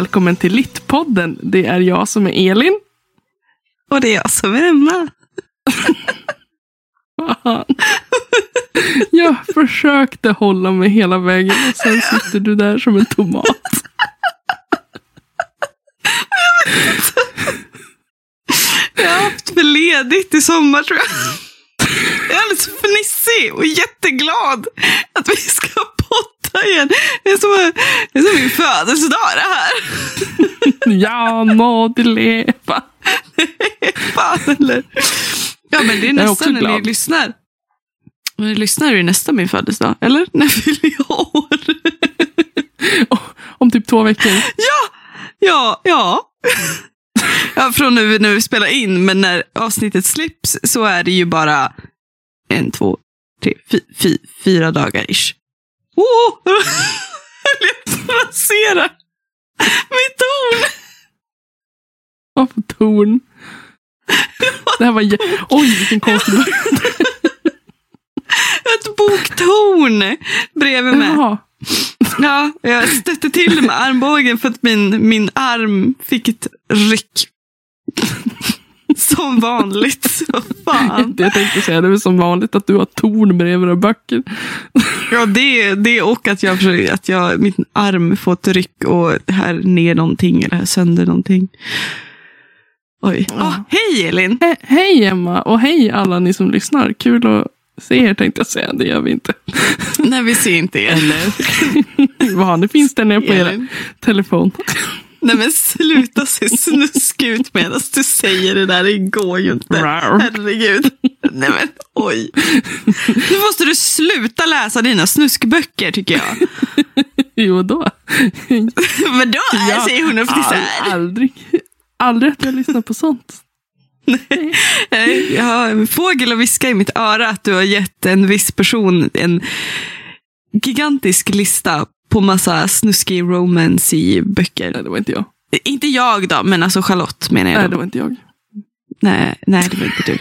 Välkommen till Littpodden. Det är jag som är Elin. Och det är jag som är Emma. Fan. Jag försökte hålla mig hela vägen och sen sitter du där som en tomat. Jag har haft för ledigt i sommar tror jag. Jag är alldeles fnissig och jätteglad att vi ska potta igen. Det är som, det är som min födelsedag det här. Ja, må du leva. Fan eller? Ja men det är nästan när ni lyssnar. När ni lyssnar är det nästan min födelsedag. Eller? När fyller jag år? Om typ två veckor. Ja, ja, ja. Ja, från nu när vi spelar in, men när avsnittet släpps så är det ju bara en, två, tre, fy, fy, fyra dagar ish. Oh! Jag höll på att rasera mitt torn. Vad för torn. Det här var Oj, vilken konstig. Ett boktorn bredvid mig. Jaha. Ja, jag stötte till med armbågen för att min, min arm fick ett ryck. Som vanligt. Vad fan. Jag tänkte säga, det är som vanligt att du har torn bredvid dina böcker. Ja, det, det och att, jag, försöker- att jag, min arm får ett ryck och här ner någonting eller här sönder någonting. Oj. Ja. Ah, hej Elin! He- hej Emma och hej alla ni som lyssnar. Kul att se er tänkte jag säga. Det gör vi inte. Nej, vi ser inte er. Vad, det finns där nere på er telefon. Nej men sluta se snuskig ut medan du säger det där. Det går ju inte. Herregud. Nej men oj. Nu måste du sluta läsa dina snuskböcker tycker jag. Jo då. Men då är, Ja, säger hon här. All, aldrig, aldrig att jag lyssnar på sånt. Nej, Jag har en fågel och viska i mitt öra att du har gett en viss person en gigantisk lista på massa snuskig romance i böcker. Nej, det var inte jag. Inte jag då, men alltså Charlotte menar jag. Nej, då. det var inte jag. Nej, nej, det var inte du.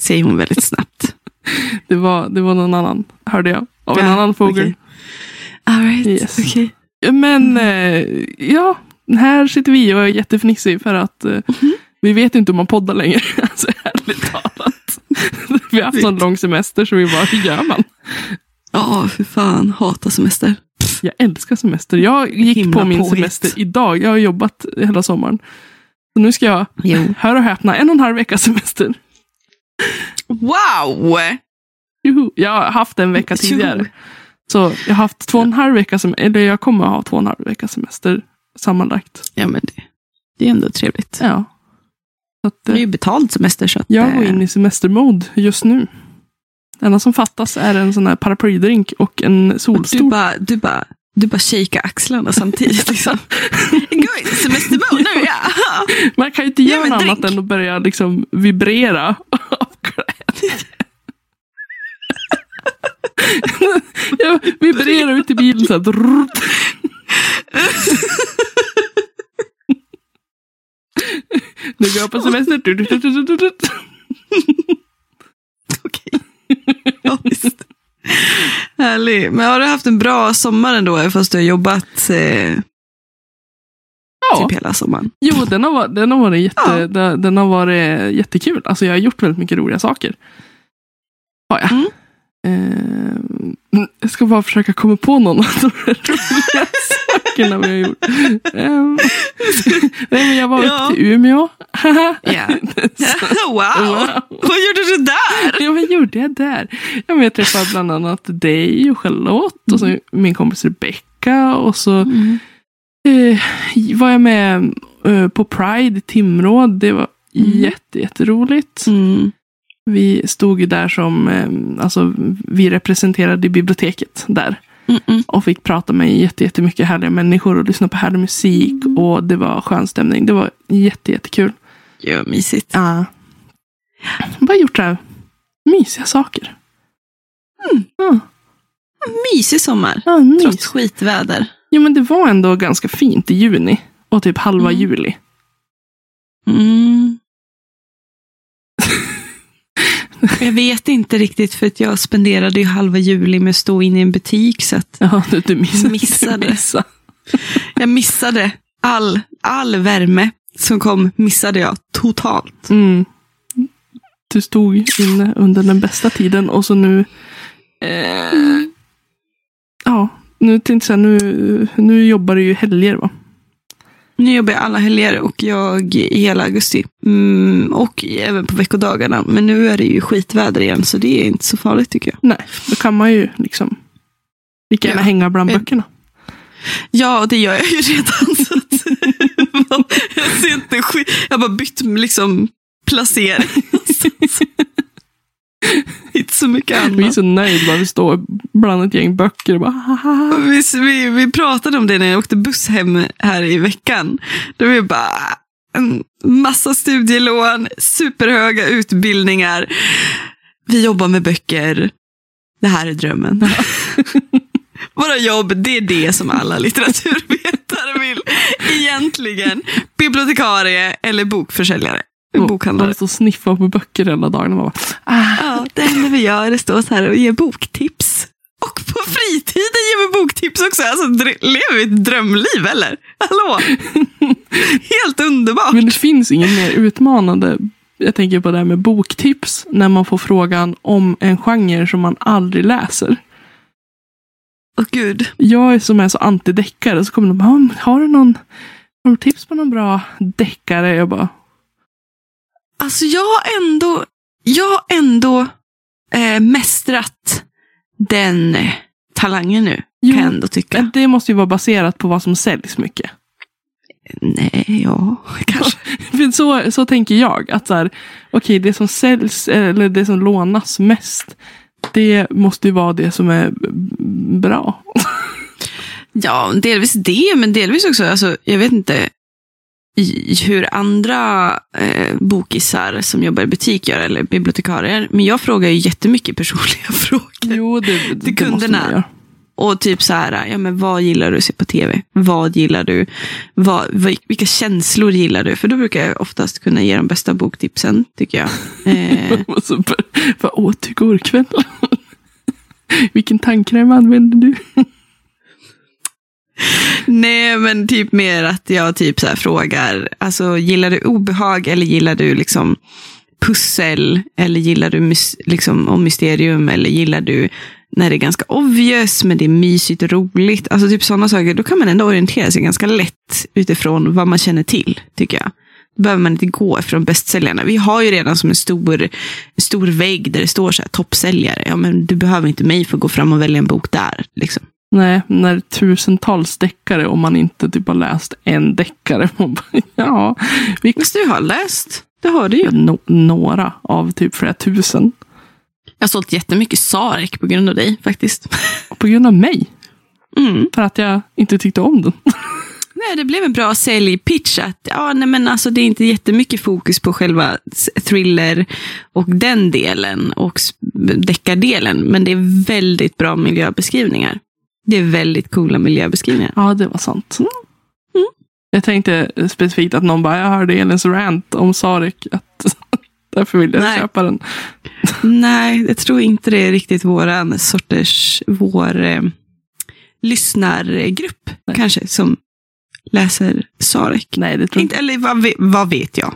Säger hon väldigt snabbt. Det var, det var någon annan, hörde jag. Av en Ja, annan fågel. okej. All right, Yes. okej. Men eh, ja, här sitter vi och är jättefnissig för att eh, Mhm. vi vet inte om man poddar längre. Alltså ärligt talat. vi har haft sån lång semester så vi bara, hur gör man? Ja, för fan. Hatar semester. Jag älskar semester. Jag gick Himla på min påhitt. semester idag. Jag har jobbat hela sommaren. Så nu ska jag, Jo. hör och häpna, en och en halv veckas semester. Wow! Juhu. Jag har haft en vecka Juhu. tidigare. Så jag har haft två och en halv vecka sem- eller jag kommer att ha två och en halv vecka semester sammanlagt. Ja, men det, det är ändå trevligt. Ja. Så att, Det är eh, ju betald semester. Så att, jag går eh, in i semestermode just nu. Det enda som fattas är en sån här paraplydrink och en och du solstol. bara, du bara, du bara shakar axlarna samtidigt. Liksom. Gå in i semestermode nu, ja. Man kan ju inte göra något annat än att börja liksom vibrera av glädje. jag vibrerar ut i bilen så här. Nu går jag på semester. Du, du, du, du, du, du. Okej. Ja, visst. Härlig. Men har du haft en bra sommar ändå, fast du har jobbat eh, Ja, typ hela sommaren? jo, den har, den, har varit jätte, Ja. den, den har varit jättekul. Alltså, jag har gjort väldigt mycket roliga saker. Har jag. Mm. Eh, jag ska bara försöka komma på någon av de roliga sakerna vi har gjort. Eh, nej, men jag var Ja. upp till Umeå. Wow. Wow. Vad gjorde du där? Ja, vad gjorde jag där? Ja, men jag träffade bland annat dig och Charlotte och så min kompis Rebecca och så eh, var jag med eh, på Pride i Timrå. Det var Mm. jätte, jätteroligt. Mm. Vi stod ju där som, eh, alltså vi representerade biblioteket där. Mm, mm. Och fick prata med jätte, jättemycket härliga människor och lyssna på härlig musik. Mm. Och det var skön stämning. Det var jätte, jättekul. Vad mysigt. Ja. Bara gjort så här mysiga saker. Mm. Ja, Mysig sommar. ja, mys. Trots skitväder. Jo, men det var ändå ganska fint i juni. Och typ halva Mm. juli. Mm. Jag vet inte riktigt för att jag spenderade ju halva juli med att stå inne i en butik så att Ja, du, du missade. Missade. Du missade. jag missade all, all värme som kom missade jag totalt. Mm. Du stod inne under den bästa tiden och så nu... Eh, ja, nu tänkte jag nu, nu jobbar du ju helger va? Nu jobbar jag alla helger och jag i hela augusti. Mm, och även på veckodagarna. Men nu är det ju skitväder igen så det är inte så farligt tycker jag. Nej, då kan man ju liksom lika gärna Ja. hänga bland Men- böckerna. Ja, och det gör jag ju redan. Så att, jag ser inte skit. Jag har bara bytt liksom placering. inte så mycket Vi är annat. så nöjda vi står bland ett gäng böcker och bara haha. Vi, vi, vi pratade om det när jag åkte buss hem här i veckan. Då var vi bara en massa studielån, superhöga utbildningar. Vi jobbar med böcker. Det här är drömmen. Våra jobb, det är det som alla litteraturvetare vill. Egentligen. Bibliotekarie eller bokförsäljare. Bokhandlare. Man står och sniffar på böcker hela dagen. Och bara, ah, Ja, det enda vi gör är att stå så här och ge boktips. Och på fritiden ger vi boktips också. Alltså, lever vi ett drömliv eller? Hallå? Helt underbart. men det finns inget mer utmanande. Jag tänker på det här med boktips. När man får frågan om en genre som man aldrig läser. Åh gud. Jag som är så anti-deckare så kommer de bara, "Ah, har du någon har du tips på någon bra deckare? Jag bara, Alltså jag har ändå, jag har ändå eh, mästrat den eh, talangen nu. Jo, Kan jag ändå tycka. men det måste ju vara baserat på vad som säljs mycket. Nej, ja, kanske. Så, så tänker jag. Att så här, okej, det som säljs eller det som lånas mest. Det måste ju vara det som är bra. Ja, delvis det, men delvis också, alltså, jag vet inte i- hur andra eh, bokisar som jobbar i butik gör, eller bibliotekarier. Men jag frågar ju jättemycket personliga frågor. Jo, det, det, måste kunderna. Och typ så här, ja men vad gillar du att se på tv? Vad gillar du? Vad, vilka känslor gillar du? För då brukar jag oftast kunna ge de bästa boktipsen, tycker jag. Eh, Vad åt du igår kväll? Vilken tandkräm använder du? Nej, men typ mer att jag typ så här frågar, alltså gillar du obehag eller gillar du liksom pussel? Eller gillar du mys- liksom, om mysterium? Eller gillar du när det är ganska obvious, men det är mysigt och roligt? Alltså typ sådana saker. Då kan man ändå orientera sig ganska lätt utifrån vad man känner till, tycker jag. Då behöver man inte gå ifrån bästsäljarna. Vi har ju redan som en stor, stor vägg där det står så här toppsäljare. Ja, men du behöver inte mig för att gå fram och välja en bok där. Liksom. Nej, när tusentals deckare och man inte typ har läst en deckare. Man bara, ja, vi Fast du har läst. Det har du ju. no, några av typ flera tusen. Jag har sålt jättemycket Sarek på grund av dig faktiskt. På grund av mig. Mm. För att jag inte tyckte om den. Nej, det blev en bra säljpitch. Att, ja, nej, men alltså, det är inte jättemycket fokus på själva thriller och den delen och deckardelen. Men det är väldigt bra miljöbeskrivningar. Det är väldigt coola miljöbeskrivningar. Ja, det var sant. Mm. Jag tänkte specifikt att någon bara, jag hörde Elins rant om Sarek. Att därför vill jag Nej. köpa den. Nej, jag tror inte det är riktigt våran sorters, vår eh, lyssnargrupp Nej. kanske, som läser Sarek. Nej, det tror Inte, eller vad, vad vet jag?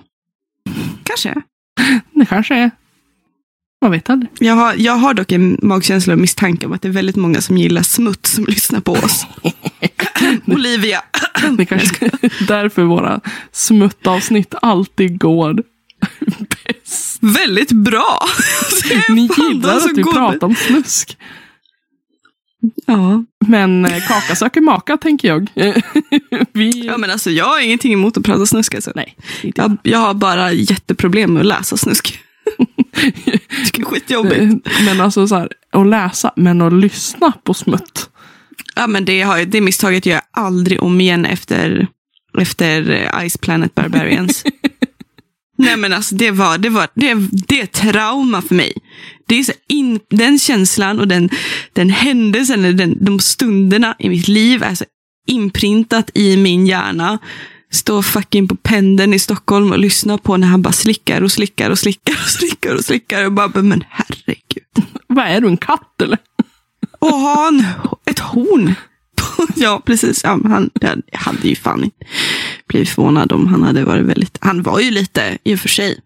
Kanske. Det kanske är. Man vet aldrig. Jag har, jag har dock en magkänsla och misstanke om att det är väldigt många som gillar smutt som lyssnar på oss. Olivia. Det kanske är därför våra smuttavsnitt alltid går bäst. väldigt bra. Ni gillar att vi pratar om snusk. Ja. Men eh, kaka söker maka, tänker jag. Vi... ja, men alltså jag har ingenting emot att prata snusk. Alltså. Nej. Jag, jag har bara jätteproblem med att läsa snusk. Det är skitjobbigt. Men alltså så här, att läsa, men att lyssna på smutt. Ja, men det, har, det misstaget gör jag aldrig om igen efter, efter eh, Ice Planet Barbarians. Nej men alltså det var, det var det, det är trauma för mig. Det är så in, den känslan och den, den händelsen, eller den, de stunderna i mitt liv är så inprintat i min hjärna. Stå fucking på pendeln i Stockholm och lyssna på när han bara slickar och slickar och slickar och slickar och slickar. Och bara, men herregud. Vad är du, en katt eller? Och ha en, ett horn. Ja, precis. Ja, han, jag hade ju fan inte. blivit förvånad om han hade varit väldigt, han var ju lite i och för sig,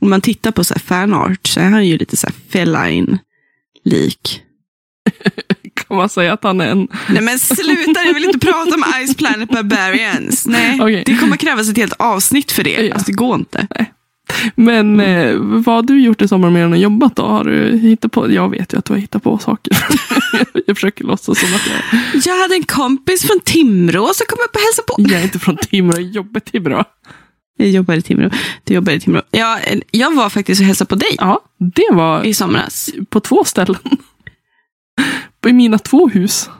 om man tittar på så här fanart så är han ju lite så här feline-lik. Kan man säga att han är en... Nej men sluta, jag vill inte prata om Ice Planet Barbarians. Nej, Okej. det kommer krävas ett helt avsnitt för det. Ja. Alltså det går inte. Men eh, vad har du gjort i sommar mer än att jobbat då? Har du hittat på? Jag vet ju att du har hittat på saker. jag försöker låtsas som att jag, Jag hade en kompis från Timrå som kom upp och hälsade på. jag är inte från Timrå. Jobbet är bra. Jag jobbar i Timrå. Du jobbar i Timrå. Ja, jag var faktiskt och hälsade på dig Ja, det var i somras. på två ställen. I mina två hus.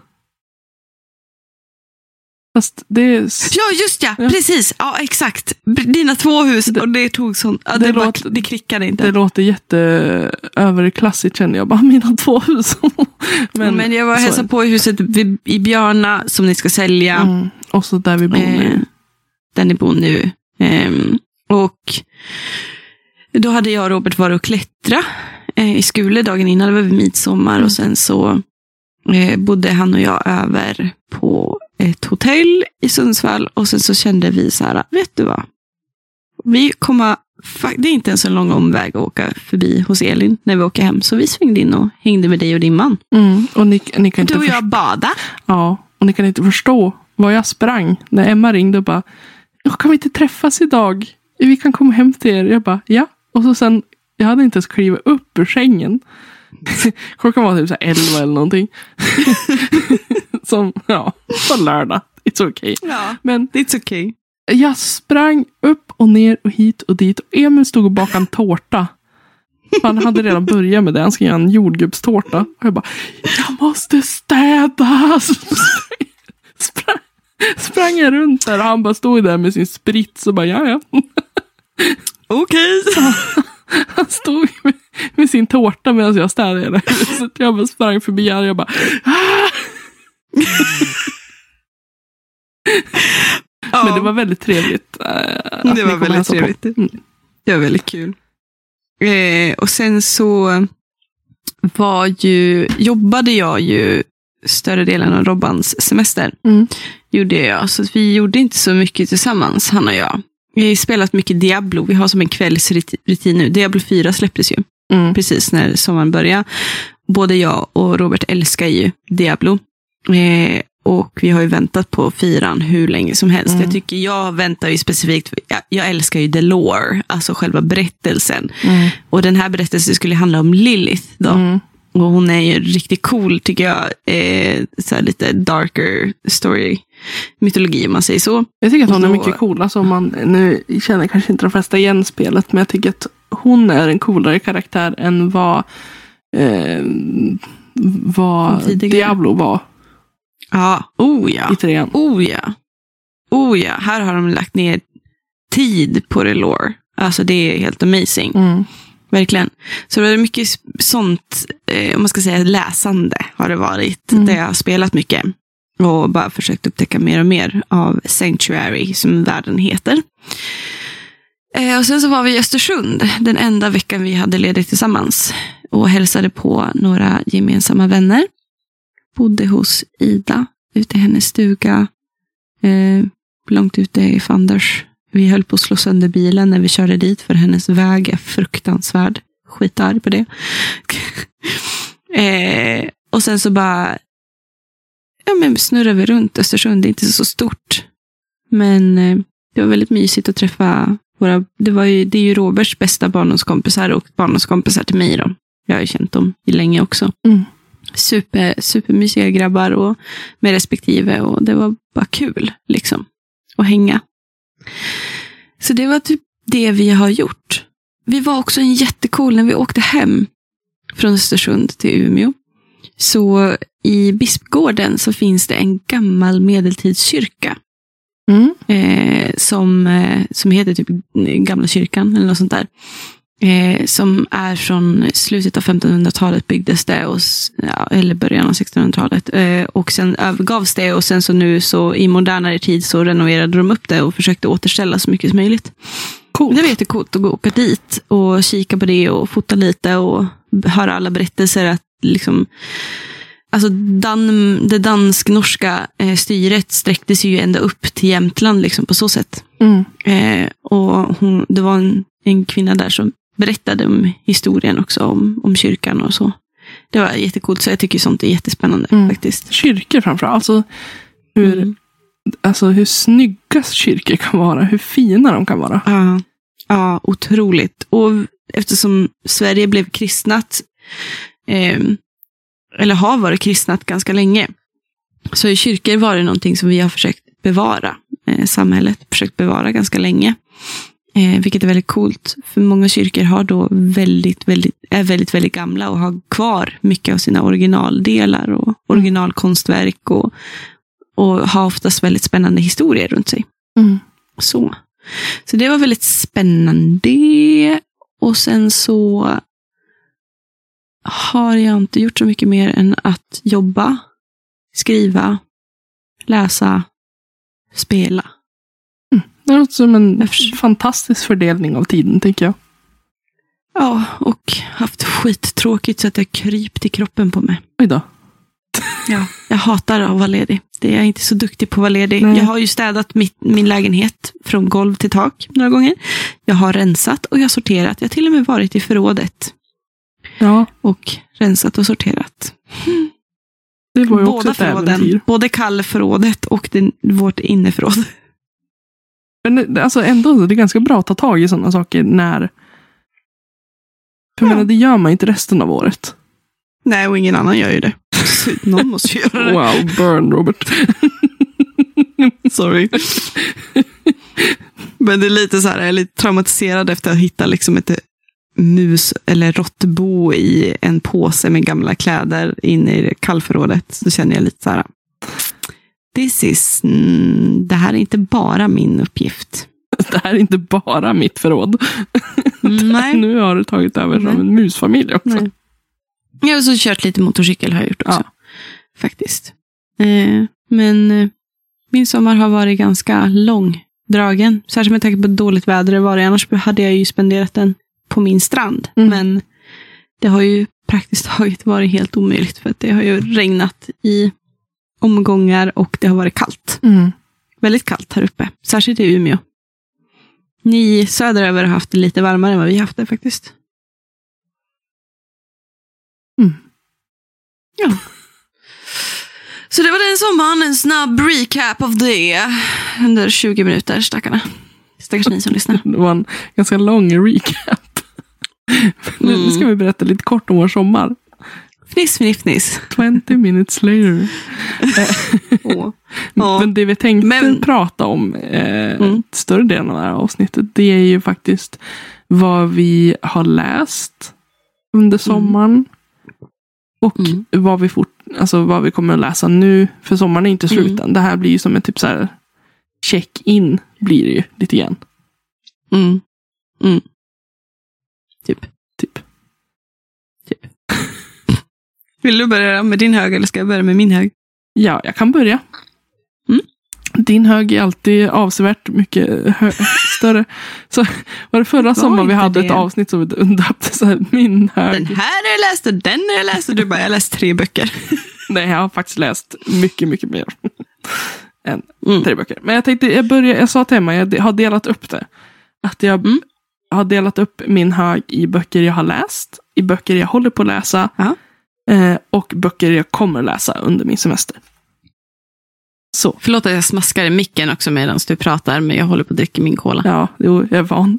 Fast det. Ja, just ja. Ja. Precis. Ja, exakt. Dina två hus. Och det tog sån... Ja, det, det låter- det klickade inte. Det låter jätte överklassigt känner jag. Bara mina två hus. men, men jag var och hälsade på i huset vid, i Björna som ni ska sälja. Mm. Och så där vi bor Eh, nu. där ni bor nu. Ehm, och då hade jag och Robert varit och klättra eh, i Skule dagen innan. Det var vid midsommar. Mm. Och sen så eh, bodde han och jag över på ett hotell i Sundsvall. Och sen så kände vi så här, vet du vad? Vi kommer, det är inte ens en lång omväg att åka förbi hos Elin när vi åker hem. Så vi svängde in och hängde med dig och din man. Mm. Och ni, ni kan inte Du och jag bada. Ja, och ni kan inte förstå vad jag sprang när Emma ringde och bara "Ja, Kan vi inte träffas idag? Vi kan komma hem till er. Jag bara ja. Och så sen, jag hade inte ens klivit upp ur sängen. Klockan var typ så här 11 eller någonting. Som, ja, på lördag. It's okay. Ja, Men it's okay. jag sprang upp och ner och hit och dit. Och Emil stod och bakade en tårta. Han hade redan börjat med det. Han skulle göra en jordgubbstårta. Och jag bara, jag måste städa. Sprang, sprang jag runt där och han bara stod där med sin sprits och bara, ja ja. Okej. Han stod med, med sin tårta medan jag städade hela huset. Jag bara sprang förbi honom och jag bara, ah! Ja. Men det var väldigt trevligt. att ni Det var väldigt trevligt. Mm. Det var väldigt kul. Eh, och sen så var ju, jobbade jag ju större delen av Robbans semester. Mm. Gjorde jag. Så vi gjorde inte så mycket tillsammans, han och jag. Vi har spelat mycket Diablo. Vi har som en kvällsrutin nu. Diablo 4 släpptes ju Mm. precis när sommaren började. Både jag och Robert älskar ju Diablo. Eh, och vi har ju väntat på fyran hur länge som helst. Mm. Jag tycker jag väntar ju specifikt, jag, jag älskar ju the lore, alltså själva berättelsen. Mm. Och den här berättelsen skulle handla om Lilith då. Mm. Och hon är ju riktigt cool tycker jag. Eh, så lite darker story, mytologi om man säger så. Jag tycker att hon är mycket cool. Alltså, man, nu känner kanske inte de flesta igen spelet, men jag tycker att hon är en coolare karaktär än vad, eh, vad. Diablo var Ja, oh ja. i trean. Oh ja. Oh ja, här har de lagt ner tid på det lore. Alltså det är helt amazing. Mm. Verkligen. Så det är mycket sånt, eh, om man ska säga läsande har det varit. Mm. Där jag har spelat mycket. Och bara försökt upptäcka mer och mer av Sanctuary, som världen heter. Eh, och sen så var vi i Östersund, den enda veckan vi hade ledigt tillsammans. Och hälsade på några gemensamma vänner. Bodde hos Ida, ute i hennes stuga. Eh, långt ute i Fanders. Vi höll på att slå sönder bilen när vi körde dit, för hennes väg är fruktansvärd. Skitarg på det. eh, och sen så bara ja, men snurrade vi runt Östersund. Det är inte så stort. Men eh, det var väldigt mysigt att träffa våra... Det, var ju, det är ju Roberts bästa barndomskompisar och barndomskompisar till mig. Då. Jag har ju känt dem i länge också. Mm. Super, supermysiga grabbar och med respektive. Och det var bara kul liksom. Att hänga. Så det var typ det vi har gjort. Vi var också en jättecool när vi åkte hem från Östersund till Umeå. Så i Bispgården så finns det en gammal medeltidskyrka. Mm. Eh, som, eh, som heter typ Gamla kyrkan eller något sånt där. Eh, som är från slutet av 1500-talet byggdes det, och, ja, eller början av 1600-talet. Eh, och sen övergavs det och sen så nu så i modernare tid så renoverade de upp det och försökte återställa så mycket som möjligt. Coolt. Det var jättegott att gå åka dit och kika på det och fota lite och höra alla berättelser. Att liksom, alltså Dan, det dansk-norska eh, styret sträckte sig ju ända upp till Jämtland liksom, på så sätt. Mm. Eh, och hon, det var en, en kvinna där som berättade om historien också, om, om kyrkan och så. Det var jättecoolt, så jag tycker sånt är jättespännande Mm. faktiskt. Kyrkor framförallt. Alltså hur, Mm. alltså hur snygga kyrkor kan vara. Hur fina de kan vara. Ja, ja, otroligt. Och eftersom Sverige blev kristnat, eh, eller har varit kristnat ganska länge, så har kyrkor varit någonting som vi har försökt bevara. Eh, samhället försökt bevara ganska länge. Eh, vilket är väldigt coolt. För många kyrkor har då väldigt, väldigt, är väldigt, väldigt gamla och har kvar mycket av sina originaldelar och originalkonstverk och, och har oftast väldigt spännande historier runt sig. Mm. Så. så det var väldigt spännande. Och sen så har jag inte gjort så mycket mer än att jobba, skriva, läsa, spela. Det låter som en Jag fantastisk fördelning av tiden, tänker jag. Ja, och haft skittråkigt så att det krypt i kroppen på mig. Oj då. Ja, jag hatar att vara ledig. Det är jag inte så duktig på att vara ledig. Nej. Jag har ju städat mitt, min lägenhet från golv till tak några gånger. Jag har rensat och jag har sorterat. Jag har till och med varit i förrådet Ja, och rensat och sorterat. det var ju också Båda ett äventyr. förråden. Både kallförrådet och den, vårt inneförråd. Men det, alltså ändå, det är ganska bra att ta tag i sådana saker när... För Ja. menar, det gör man inte resten av året. Nej, och ingen annan gör ju det. Någon måste ju göra det. Wow, burn Robert. Sorry. Men det är lite så här, jag är lite traumatiserad efter att ha hittat liksom ett mus eller råttbo i en påse med gamla kläder inne i kallförrådet. Så känner jag lite så här. This is, mm, det här är inte bara min uppgift. Det här är inte bara mitt förråd. Nej. Nu har du tagit över som Nej. en musfamilj också. Nej. Jag har också kört lite motorcykel har jag gjort också. Faktiskt. Eh, men eh, min sommar har varit ganska långdragen. Särskilt med tanke på dåligt väder det var det. Annars hade jag ju spenderat den på min strand. Mm. Men det har ju praktiskt taget varit helt omöjligt. För att det har ju regnat i omgångar och det har varit kallt. Mm. Väldigt kallt här uppe. Särskilt i Umeå. Ni söderöver har haft det lite varmare än vad vi haft det faktiskt. Mm. Ja. Så det var den sommaren. En snabb recap av det. Under 20 minuter, stackarna. Stackars ni som lyssnar. Det var en ganska lång recap. Nu Mm. ska vi berätta lite kort om vår sommar. Fniss, fniss, fniss. 20 minutes later. Ja. Men det vi tänkte Men- prata om eh, Mm. större delen av det här avsnittet, det är ju faktiskt vad vi har läst under sommaren. Och Mm. vad, vi fort, alltså vad vi kommer att läsa nu. För sommaren är inte slut Mm. än. Det här blir ju som en typ så här check-in. Blir det ju lite grann. Mm. Typ. Typ. Vill du börja med din hög eller ska jag börja med min hög? Ja, jag kan börja. Mm. Din hög är alltid avsevärt mycket större. Så var det förra sommaren vi hade ett det. avsnitt som döpte så här, min hög. Den här har jag läst och den har jag läst och du bara, jag har läst tre böcker. Nej, jag har faktiskt läst mycket, mycket mer. än Mm. tre böcker. Men jag tänkte, jag, började, jag sa till Emma, jag har delat upp det. Att jag Mm. Har delat upp min hög i böcker jag har läst, i böcker jag håller på att läsa Ja. eh, och böcker jag kommer läsa under min semester. Så, Förlåt att jag smaskar i micken också medan du pratar, men jag håller på att dricka min cola. ja, jo, jag är van.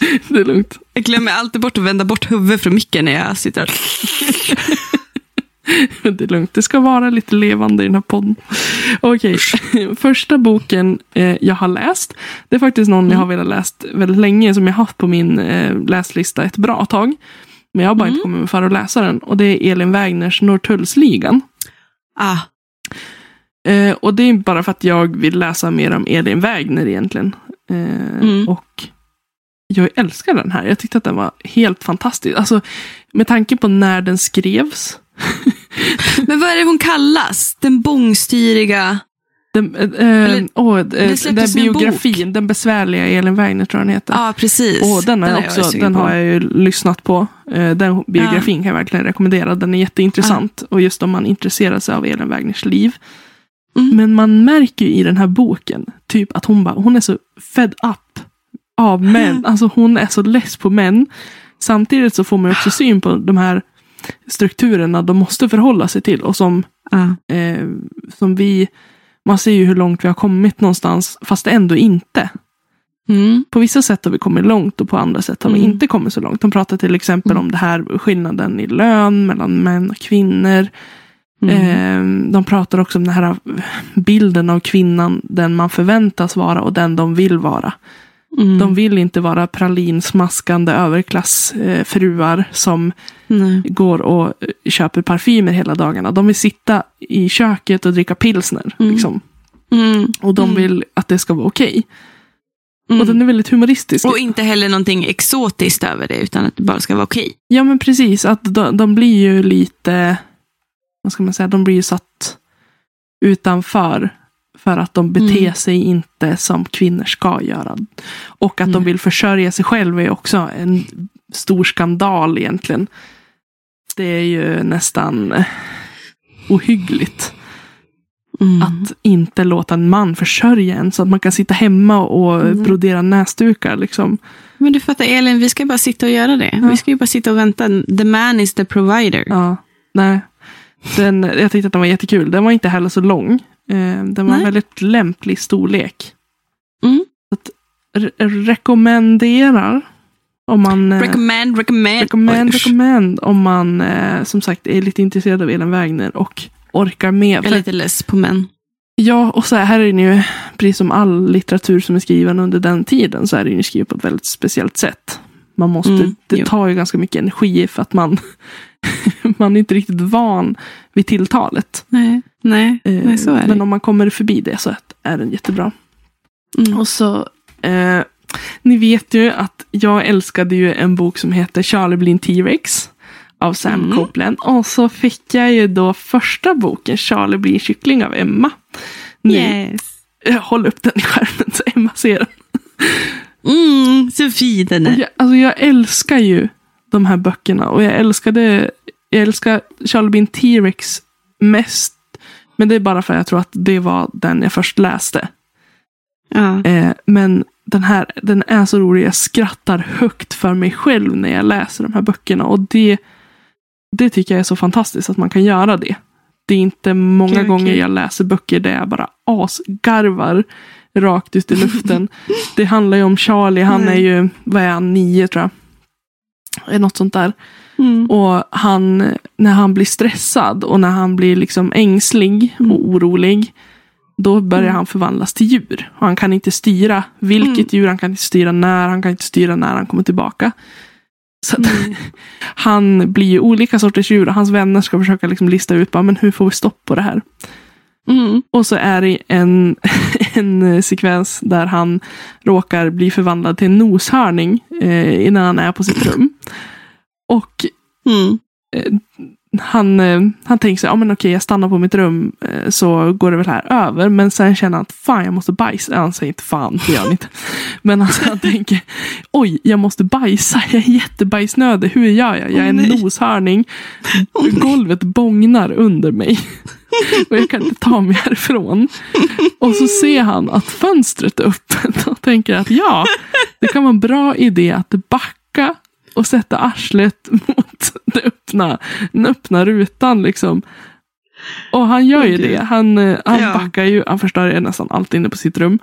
det är lugnt. Jag glömmer alltid bort att vända bort huvudet från micken när jag sitter här. Det är lugnt. Det ska vara lite levande i den här podden. Okej, första boken eh, jag har läst. Det är faktiskt någon jag har velat läst väldigt länge. Som jag haft på min eh, läslista ett bra tag. Men jag har bara inte kommit för att läsa den. Och det är Elin Wägners Norrtullsligan. Ah, Eh, och det är bara för att jag vill läsa mer om Elin Wägner egentligen. Eh, Mm. Och jag älskar den här. Jag tyckte att den var helt fantastisk. Alltså, med tanke på när den skrevs. men vad är det hon kallas? Den bångstyriga... Den, eh, Eller- åh, eh, den biografin, den besvärliga Elin Wägner tror jag den heter. Ja, precis. och den, är jag också, sugen den på. har jag ju lyssnat på. Den biografin kan jag verkligen rekommendera. Den är jätteintressant. Och just om man intresserar sig av Elin Wägners liv. Mm. Men man märker ju i den här boken typ att hon, bara, hon är så fed up av män. Alltså hon är så less på män. Samtidigt så får man också syn på de här strukturerna de måste förhålla sig till. Och som, Ja. eh, som vi, man ser ju hur långt vi har kommit någonstans, fast ändå inte. Mm. På vissa sätt har vi kommit långt och på andra sätt har vi Mm. inte kommit så långt. De pratar till exempel om det här skillnaden i lön mellan män och kvinnor. Mm. Eh, de pratar också om den här bilden av kvinnan, den man förväntas vara och den de vill vara. Mm. De vill inte vara pralinsmaskande överklassfruar som Nej. går och eh, köper parfymer hela dagarna. De vill sitta i köket och dricka pilsner. Mm. Liksom. Mm. Och de Mm. vill att det ska vara okej. Mm. Och den är väldigt humoristisk. Och inte heller någonting exotiskt över det, utan att det bara ska vara okej. Ja men precis, att de, de blir ju lite, vad ska man säga, de blir ju satt utanför. För att de beter Mm. sig inte som kvinnor ska göra. Och att de Nej. vill försörja sig själva är också en stor skandal egentligen. Det är ju nästan ohyggligt. Mm. Att inte låta en man försörja en så att man kan sitta hemma och Mm. brodera näsdukar. Liksom. Men du fattar Elin, vi ska bara sitta och göra det. Ja. Vi ska ju bara sitta och vänta. The man is the provider. Ja, nej. Den, jag tyckte att den var jättekul. Den var inte heller så lång. Eh, den var Nej. väldigt lämplig storlek. Mm. Re- rekommenderar. Om man... eh, Recommend, recommend. recommend, recommend. Om man eh, som sagt är lite intresserad av Elin Wägner och orkar med. Jag är lite less på män. ja, och så här, här är den ju, precis som all litteratur som är skriven under den tiden, så är den ju skriven på ett väldigt speciellt sätt. Man måste, Mm, det jo. tar ju ganska mycket energi för att man, man är inte riktigt van vid tilltalet. Nej, nej, Eh, nej så är Men det. om man kommer förbi det så är den jättebra. Mm. Och så, eh, ni vet ju att jag älskade ju en bok som heter Charlie Blin T-Rex av Sam Mm. Copeland. Och så fick jag ju då första boken, Charlie Blin Kyckling av Emma. Nu, Yes. eh, Håll upp den i skärmen så Emma ser den. Mm, så fin den är. jag, alltså jag älskar ju de här böckerna och jag älskade jag älskar Charlie T-Rex mest. Men det är bara för att jag tror att det var den jag först läste. Ja. Eh, men den här den är så rolig. Jag skrattar högt för mig själv när jag läser de här böckerna. Och det, det tycker jag är så fantastiskt att man kan göra det. Det är inte många Okej, gånger okej. jag läser böcker där jag bara asgarvar rakt ut i luften. det handlar ju om Charlie. Han Nej. är ju, vad är han, nio tror jag. Är Något sånt där. Mm. Och han, när han blir stressad och när han blir liksom ängslig Mm. och orolig. Då börjar Mm. han förvandlas till djur. Och han kan inte styra vilket Mm. djur, han kan inte styra när, han kan inte styra när han kommer tillbaka. Så Mm. han blir ju olika sorters djur och hans vänner ska försöka liksom lista ut bara, men hur får vi stopp på det här. Mm. Och så är det en, en eh, sekvens där han råkar bli förvandlad till en noshörning eh, innan han är på sitt rum. Och Mm. eh, han tänker sig, ja men okej jag stannar på mitt rum eh, så går det väl här över. Men sen känner han att fan jag måste bajsa. Han säger inte fan, det gör han inte. Men alltså, han tänker, oj jag måste bajsa, jag är jättebajsnödig, hur gör jag? Jag är en nej. noshörning, golvet bångnar under mig. Och jag kan inte ta mig härifrån. Och så ser han att fönstret är öppet och tänker att ja, det kan vara en bra idé att backa och sätta arslet mot det öppna, den öppna rutan. Liksom. Och han gör ju det. Han, eh, han Ja. backar ju, han förstör ju nästan allt inne på sitt rum.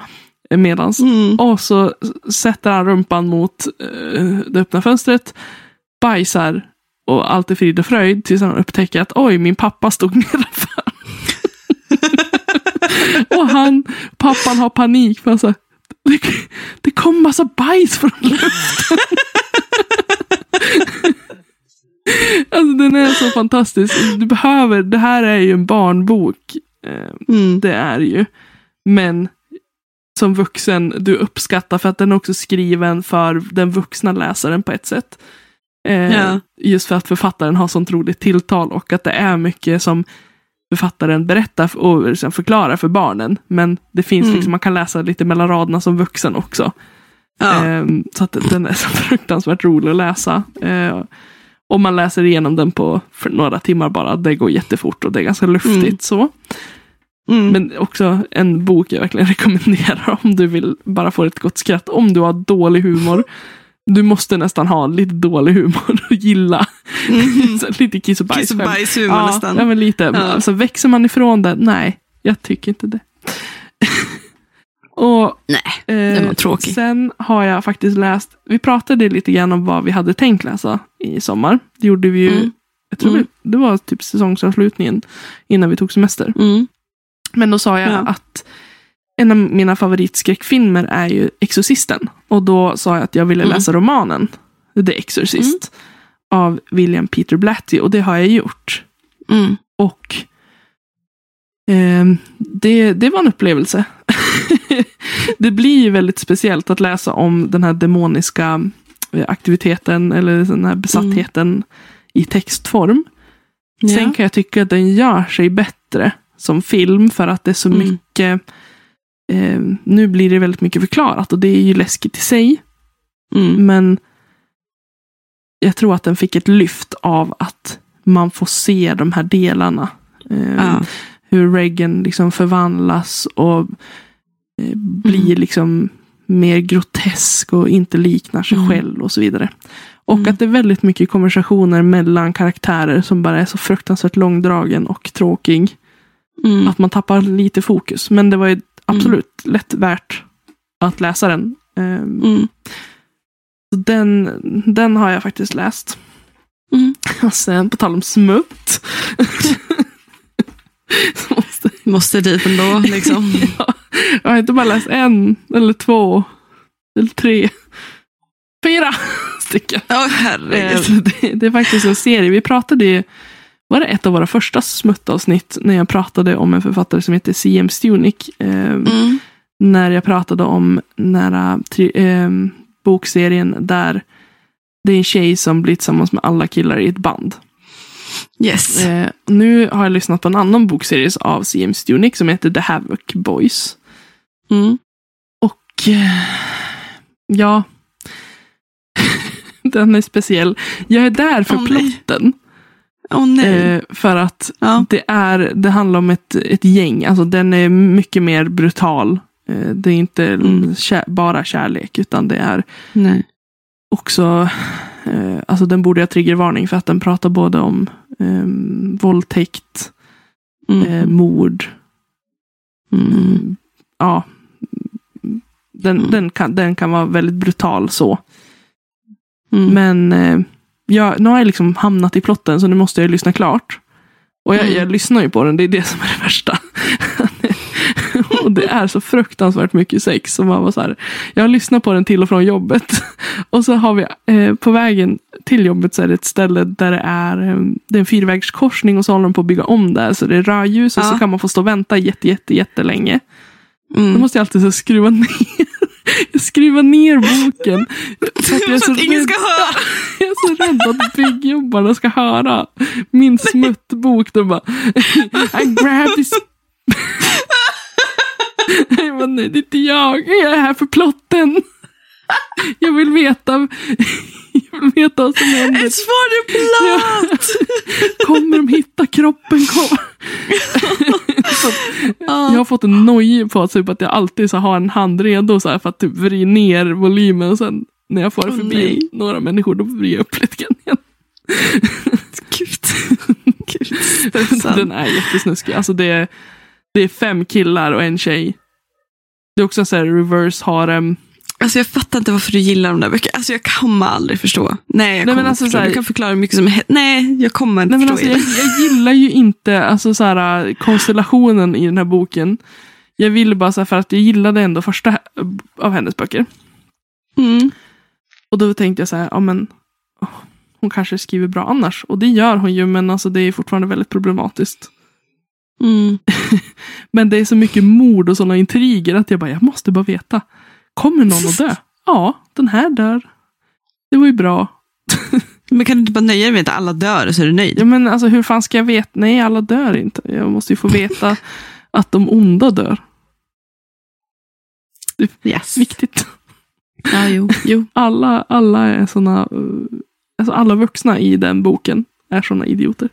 eh, Medans. Mm. Och så sätter han rumpan mot eh, det öppna fönstret, bajsar och allt är frid och fröjd tills han upptäcker att oj, min pappa stod nedanför. och han, pappan har panik för alltså, det, det kom massa bajs från luften. alltså den är så fantastisk. Du behöver, det här är ju en barnbok. Eh, Mm. det är ju. Men som vuxen, du uppskattar för att den är också skriven för den vuxna läsaren på ett sätt. Eh, Ja. Just för att författaren har sånt roligt tilltal och att det är mycket som författaren berätta och liksom förklara för barnen. Men det finns Mm. liksom, man kan läsa lite mellan raderna som vuxen också. Ja. Ehm, så att den är så fruktansvärt rolig att läsa. Eh, och man läser igenom den på några timmar bara. Det går jättefort och det är ganska luftigt Mm. så. Mm. Men också en bok jag verkligen rekommenderar om du vill bara få ett gott skratt. Om du har dålig humor. Du måste nästan ha lite dålig humor och gilla. Mm. Lite kiss och bajs. Kiss och bajs humor ja, nästan. Ja, men lite. Ja. Alltså, växer man ifrån det? Nej, jag tycker inte det. Och Nej, eh, den var tråkig. Sen har jag faktiskt läst, vi pratade lite grann om vad vi hade tänkt läsa i sommar. Det gjorde vi ju, Mm. jag tror Mm. det var typ säsongsavslutningen innan vi tog semester. Mm. Men då sa jag Ja. att en av mina favoritskräckfilmer är ju Exorcisten. Och då sa jag att jag ville Mm. läsa romanen The Exorcist av William Peter Blatty och det har jag gjort. Mm. Och ehm, det, det var en upplevelse. det blir ju väldigt speciellt att läsa om den här demoniska eh, aktiviteten eller den här besattheten i textform. Sen Ja. kan jag tycka att den gör sig bättre som film för att det är så Mm. mycket eh, nu blir det väldigt mycket förklarat och det är ju läskigt i sig. Mm. Men jag tror att den fick ett lyft av att man får se de här delarna. Eh, Ja. Hur Reagan liksom förvandlas och blir Mm. liksom mer grotesk och inte liknar sig Mm. själv och så vidare. Och Mm. att det är väldigt mycket konversationer mellan karaktärer som bara är så fruktansvärt långdragen och tråkig. Mm. Att man tappar lite fokus. Men det var ju absolut lätt värt att läsa den. Ehm, Mm. så den, den har jag faktiskt läst. Mm. Och sen på tal om smutt. så måste, Måste dit ändå liksom. ja, jag har inte bara läst en eller två eller tre. Fyra stycken. Ja, herregud. så det, det är faktiskt en serie. Vi pratade ju, var det ett av våra första smuttavsnitt när jag pratade om en författare som heter C.M. Stunick. Eh, Mm. När jag pratade om nära tri, eh, bokserien där det är en tjej som blir tillsammans med alla killar i ett band. Yes. Eh, nu har jag lyssnat på en annan bokserie av C.M. Stunick som heter The Havoc Boys. Mm. Och eh, ja, den är speciell. Jag är där för nej. plotten. Nej. Eh, för att ja. det, är, det handlar om ett, ett gäng. Alltså den är mycket mer brutal. Eh, det är inte Mm. kär, bara kärlek utan det är Nej. också, eh, alltså den borde ha triggervarning för att den pratar både om eh, våldtäkt, Mm. eh, mord, Mm. mm, ja. Den, Mm. den, kan, den kan vara väldigt brutal så. Mm. Men eh, jag, nu har jag liksom hamnat i plotten så nu måste jag lyssna klart. Och jag, Mm. jag lyssnar ju på den, det är det som är det värsta. Det är så fruktansvärt mycket sex. Som man var så här, jag har lyssnat på den till och från jobbet. och så har vi eh, på vägen till jobbet så är det ett ställe där det är, eh, det är en fyrvägskorsning och så håller de på att bygga om där. Så det är rödljus och Ja. så kan man få stå och vänta jätte, jätte, jättelänge. Då Mm. måste jag alltid så skruva ner. Jag skruvar ner boken. För att jag är så att ingen ska höra. jag är så rädd att byggjobbarna ska höra min smuttbok. De bara, I grab this... Jag bara, nej, det är inte jag. Jag är här för plotten. Jag vill veta, jag vill veta vad som händer. It's for the plot! Kommer de hitta kroppen? Kom. Jag har fått en noj på typ att jag alltid så har en hand redo så här för att typ vrida ner volymen och sen när jag får Åh, förbi nej. några människor då vrider jag upp lite grann igen. Gud. Gud. Den är jättesnuskig. Alltså det det är fem killar och en tjej. Det är också så här reverse harem. Alltså jag fattar inte varför du gillar de där böckerna. Alltså jag kommer aldrig förstå. Nej, jag men kommer alltså förstå. här- Du kan förklara hur mycket som helst. Nej, jag kommer inte Nej, men förstå. alltså, jag, jag gillar ju inte alltså, så här, konstellationen i den här boken. Jag ville bara så här, för att jag gillade ändå första av hennes böcker. Mm. Och då tänkte jag så här, ja men åh, hon kanske skriver bra annars. Och det gör hon ju, men alltså det är fortfarande väldigt problematiskt. Mm. Men det är så mycket mord och sådana intriger att jag bara, jag måste bara veta. Kommer någon att dö? Ja, den här dör. Det var ju bra. Men kan du inte bara nöja dig med att alla dör så är du nöjd? Ja, men alltså hur fan ska jag veta? Nej, alla dör inte. Jag måste ju få veta att de onda dör. Yes. Viktigt. Ja, jo. jo. Alla, alla är såna, alltså alla vuxna i den boken är såna idioter.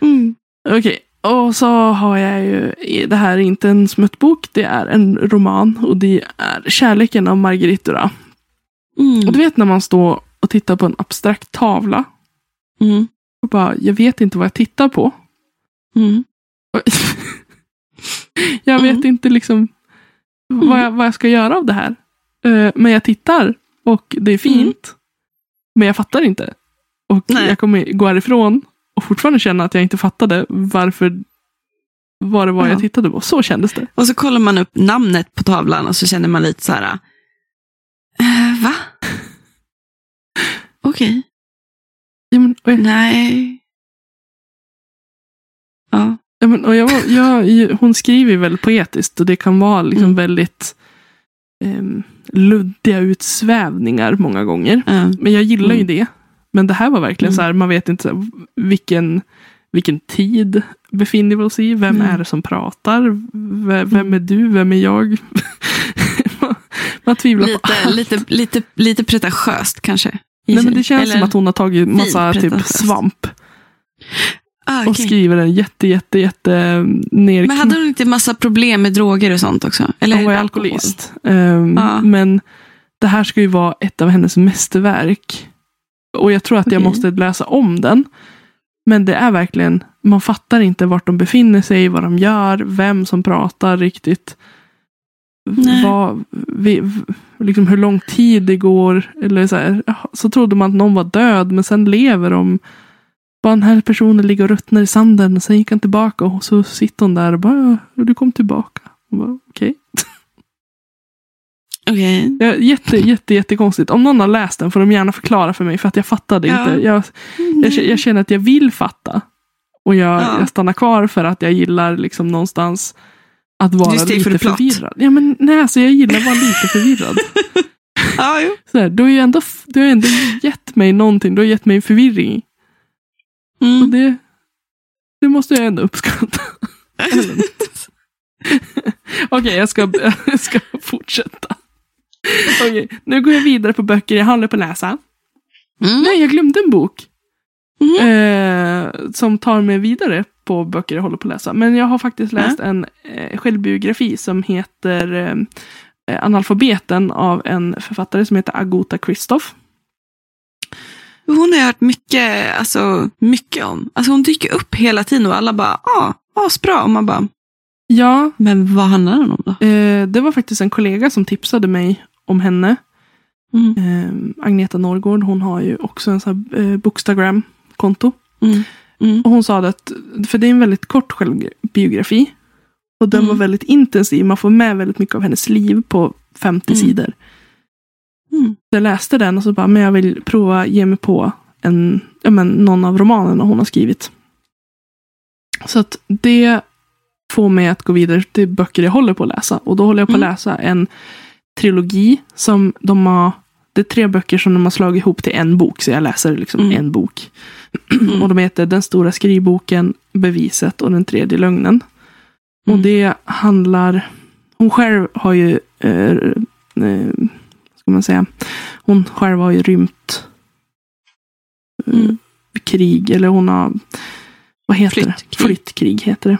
Mm. Okej, och så har jag ju, det här är inte en smuttbok, det är en roman och det är Kärleken av Marguerite Duras. Mm. Och du vet när man står och tittar på en abstrakt tavla Mm. och bara, jag vet inte vad jag tittar på. Mm. Jag vet Mm. inte liksom vad, jag, vad jag ska göra av det här. Eh, men jag tittar och det är fint. Men jag fattar inte. Och Nej. jag kommer gå härifrån och fortfarande känna att jag inte fattade varför vad det var Ja. jag tittade på. Så kändes det. Och så kollar man upp namnet på tavlan och så känner man lite så här. eh, va? Okej. Ja, men, och jag, Nej. Ja. ja, men, och jag, jag, hon skriver ju väldigt poetiskt och det kan vara liksom Mm. väldigt um, luddiga utsvävningar många gånger. ja. Men jag gillar ju Mm. det. Men det här var verkligen Mm. så här, man vet inte här, vilken, vilken tid befinner vi oss i. Vem Mm. är det som pratar? V- Vem är du? Vem är jag? man, man tvivlar på Lite, allt. lite, lite, lite pretentiöst kanske. Nej, men det känns Eller- som att hon har tagit massa typ svamp. Ah, Och okej. skriver en jätte, jätte, jätte ner... Men hade hon inte massa problem med droger och sånt också? Eller hon var alkoholist. Ehm, Ja. Men det här ska ju vara ett av hennes mästerverk. Och jag tror att jag Okej. måste läsa om den. Men det är verkligen, man fattar inte vart de befinner sig, vad de gör, vem som pratar riktigt. Vad, vi, liksom hur lång tid det går. Eller så, här, så trodde man att någon var död, men sen lever de. Bara den här personen ligger och ruttnar i sanden. Och sen gick han tillbaka och så sitter hon där och bara, "Ja, du kom tillbaka. Och bara, Okej. Ja, jätte, jätte, jättekonstigt. Om någon har läst den får de gärna förklara för mig. För att jag fattade Ja. inte. Jag, jag, jag känner att jag vill fatta. Och jag, Ja. jag stannar kvar för att jag gillar liksom någonstans att vara lite för förvirrad. Ja, men, nej, alltså, jag gillar att vara lite förvirrad. Jo. Så här, du, har ju ändå, du har ändå gett mig någonting. Du har gett mig förvirring. Och Mm. det, det måste jag ändå uppskatta. Okej, jag, ska, jag ska fortsätta. Okej, nu går jag vidare på böcker jag håller på att läsa. Mm. Nej, jag glömde en bok. Mhm. Eh, som tar mig vidare på böcker jag håller på att läsa. Men jag har faktiskt läst en eh, självbiografi som heter eh, Analfabeten av en författare som heter Agota Kristoff. Hon har jag hört mycket, alltså, mycket om. Alltså hon dyker upp hela tiden och alla bara, ah, asbra. Och man bara, Ja, men vad handlar den om då? eh, det var faktiskt en kollega som tipsade mig om henne. Mm. Eh, Agneta Norrgård, hon har ju också en sån här eh, Bookstagram-konto. Mm. Mm. Och hon sa att, för det är en väldigt kort självbiografi. Och den Mm. var väldigt intensiv. Man får med väldigt mycket av hennes liv på 50 Mm. sidor. Mm. Så jag läste den och så bara, men jag vill prova ge mig på en, ja, men, någon av romanerna hon har skrivit. Så att det får mig att gå vidare till böcker jag håller på att läsa. Och då håller jag på att Mm. läsa en trilogi som de har, det är tre böcker som de har slagit ihop till en bok. Så jag läser liksom Mm. en bok. Mm. Och de heter Den stora skrivboken, Beviset och Den tredje lögnen. Och Mm. det handlar, hon själv har ju, eh, eh, ska man säga, hon själv har ju rymt eh, Mm. krig, eller hon har, vad heter Flyttkrig. det? Flyttkrig heter det.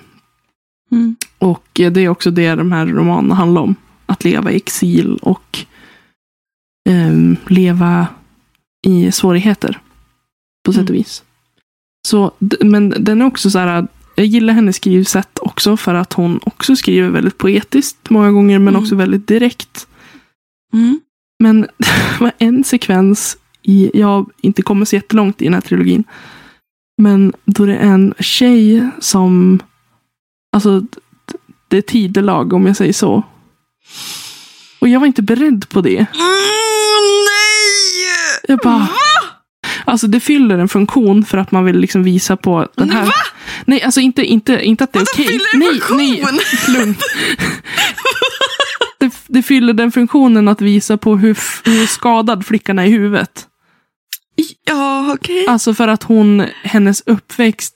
Mm. Och eh, det är också det de här romanerna handlar om. Att leva i exil och ehm, leva i svårigheter. På sätt och Mm. vis. Så, men den är också så här, jag gillar hennes skrivsätt också för att hon också skriver väldigt poetiskt många gånger men Mm. också väldigt direkt. Mm. Men det var en sekvens i, jag har inte kommit så jättelångt i den här trilogin. Men då det är en tjej som, alltså det är tidelag om jag säger så. Och jag var inte beredd på det. Mm, nej! Jag bara, alltså det fyller en funktion för att man vill liksom visa på den här. Va? Nej, alltså inte, inte, inte att det är okej. fyller en Nej, funktion? nej, lugn. det, det fyller den funktionen att visa på hur, hur skadad flickan är i huvudet. Ja, okej. Alltså för att hon, hennes uppväxt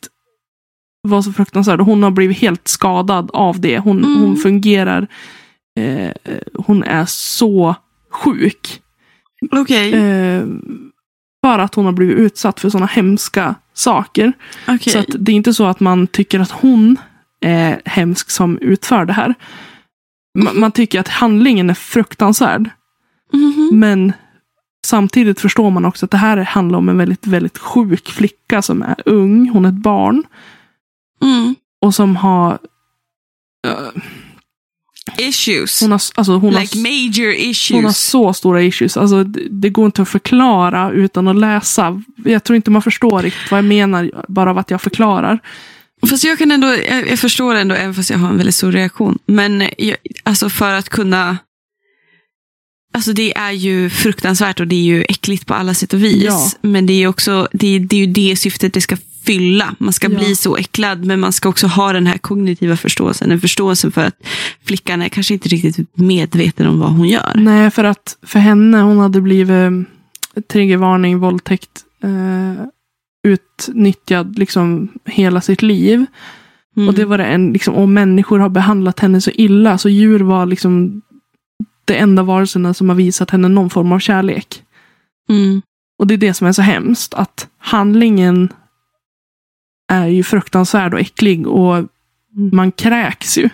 var så fruktansvärd hon har blivit helt skadad av det. Hon, Mm. hon fungerar, eh, hon är så sjuk. Okej. Eh, för att hon har blivit utsatt för sådana hemska saker. Okej. Så att det är inte så att man tycker att hon är hemsk som utför det här. Ma- Man tycker att handlingen är fruktansvärd. Mhm. Men samtidigt förstår man också att det här handlar om en väldigt, väldigt sjuk flicka som är ung. Hon är ett barn. Mm. Och som har... eh, Issues. hon har, alltså hon har, like major issues. hon har så stora issues. Alltså, det, det går inte att förklara utan att läsa. Jag tror inte man förstår riktigt vad jag menar bara av att jag förklarar. Fast jag kan ändå, jag, jag förstår ändå, även fast jag har en väldigt stor reaktion. Men jag, alltså för att kunna, alltså det är ju fruktansvärt och det är ju äckligt på alla sätt och vis. Ja. Men det är också, det, det är ju det syftet det ska fylla. Man ska Ja. bli så äcklad, men man ska också ha den här kognitiva förståelsen. En förståelse för att flickan är kanske inte riktigt medveten om vad hon gör. Nej, för att för henne, hon hade blivit eh, triggervarning, våldtäkt, eh, utnyttjad liksom hela sitt liv. Mm. Och det var det en, liksom, och människor har behandlat henne så illa. Så djur var liksom det enda varelserna som har visat henne någon form av kärlek. Mm. Och det är det som är så hemskt. Att handlingen är ju fruktansvärd och äcklig. Och man kräks ju.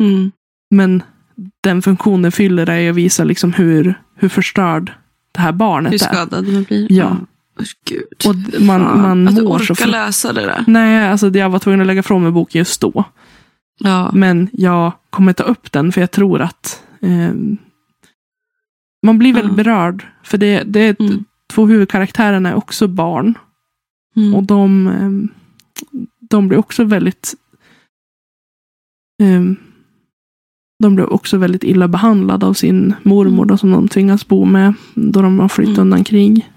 Mm. Men den funktionen fyller är att visa liksom hur, hur förstörd det här barnet Hur är. skadad man blir. Ja. Åh, Gud. Och man, Fan. man du mår så orkar fru- läsa det där. Nej, alltså jag var tvungen att lägga från mig boken just då. Ja. Men jag kommer ta upp den för jag tror att ehm, man blir väldigt Ja. berörd. För det, det är Mm. två huvudkaraktärerna är också barn. Mm. Och de, ehm, de blir också väldigt ehm, de blir också väldigt illa behandlade av sin mormor då, som de tvingas bo med då de har flytt Mm. undan krig.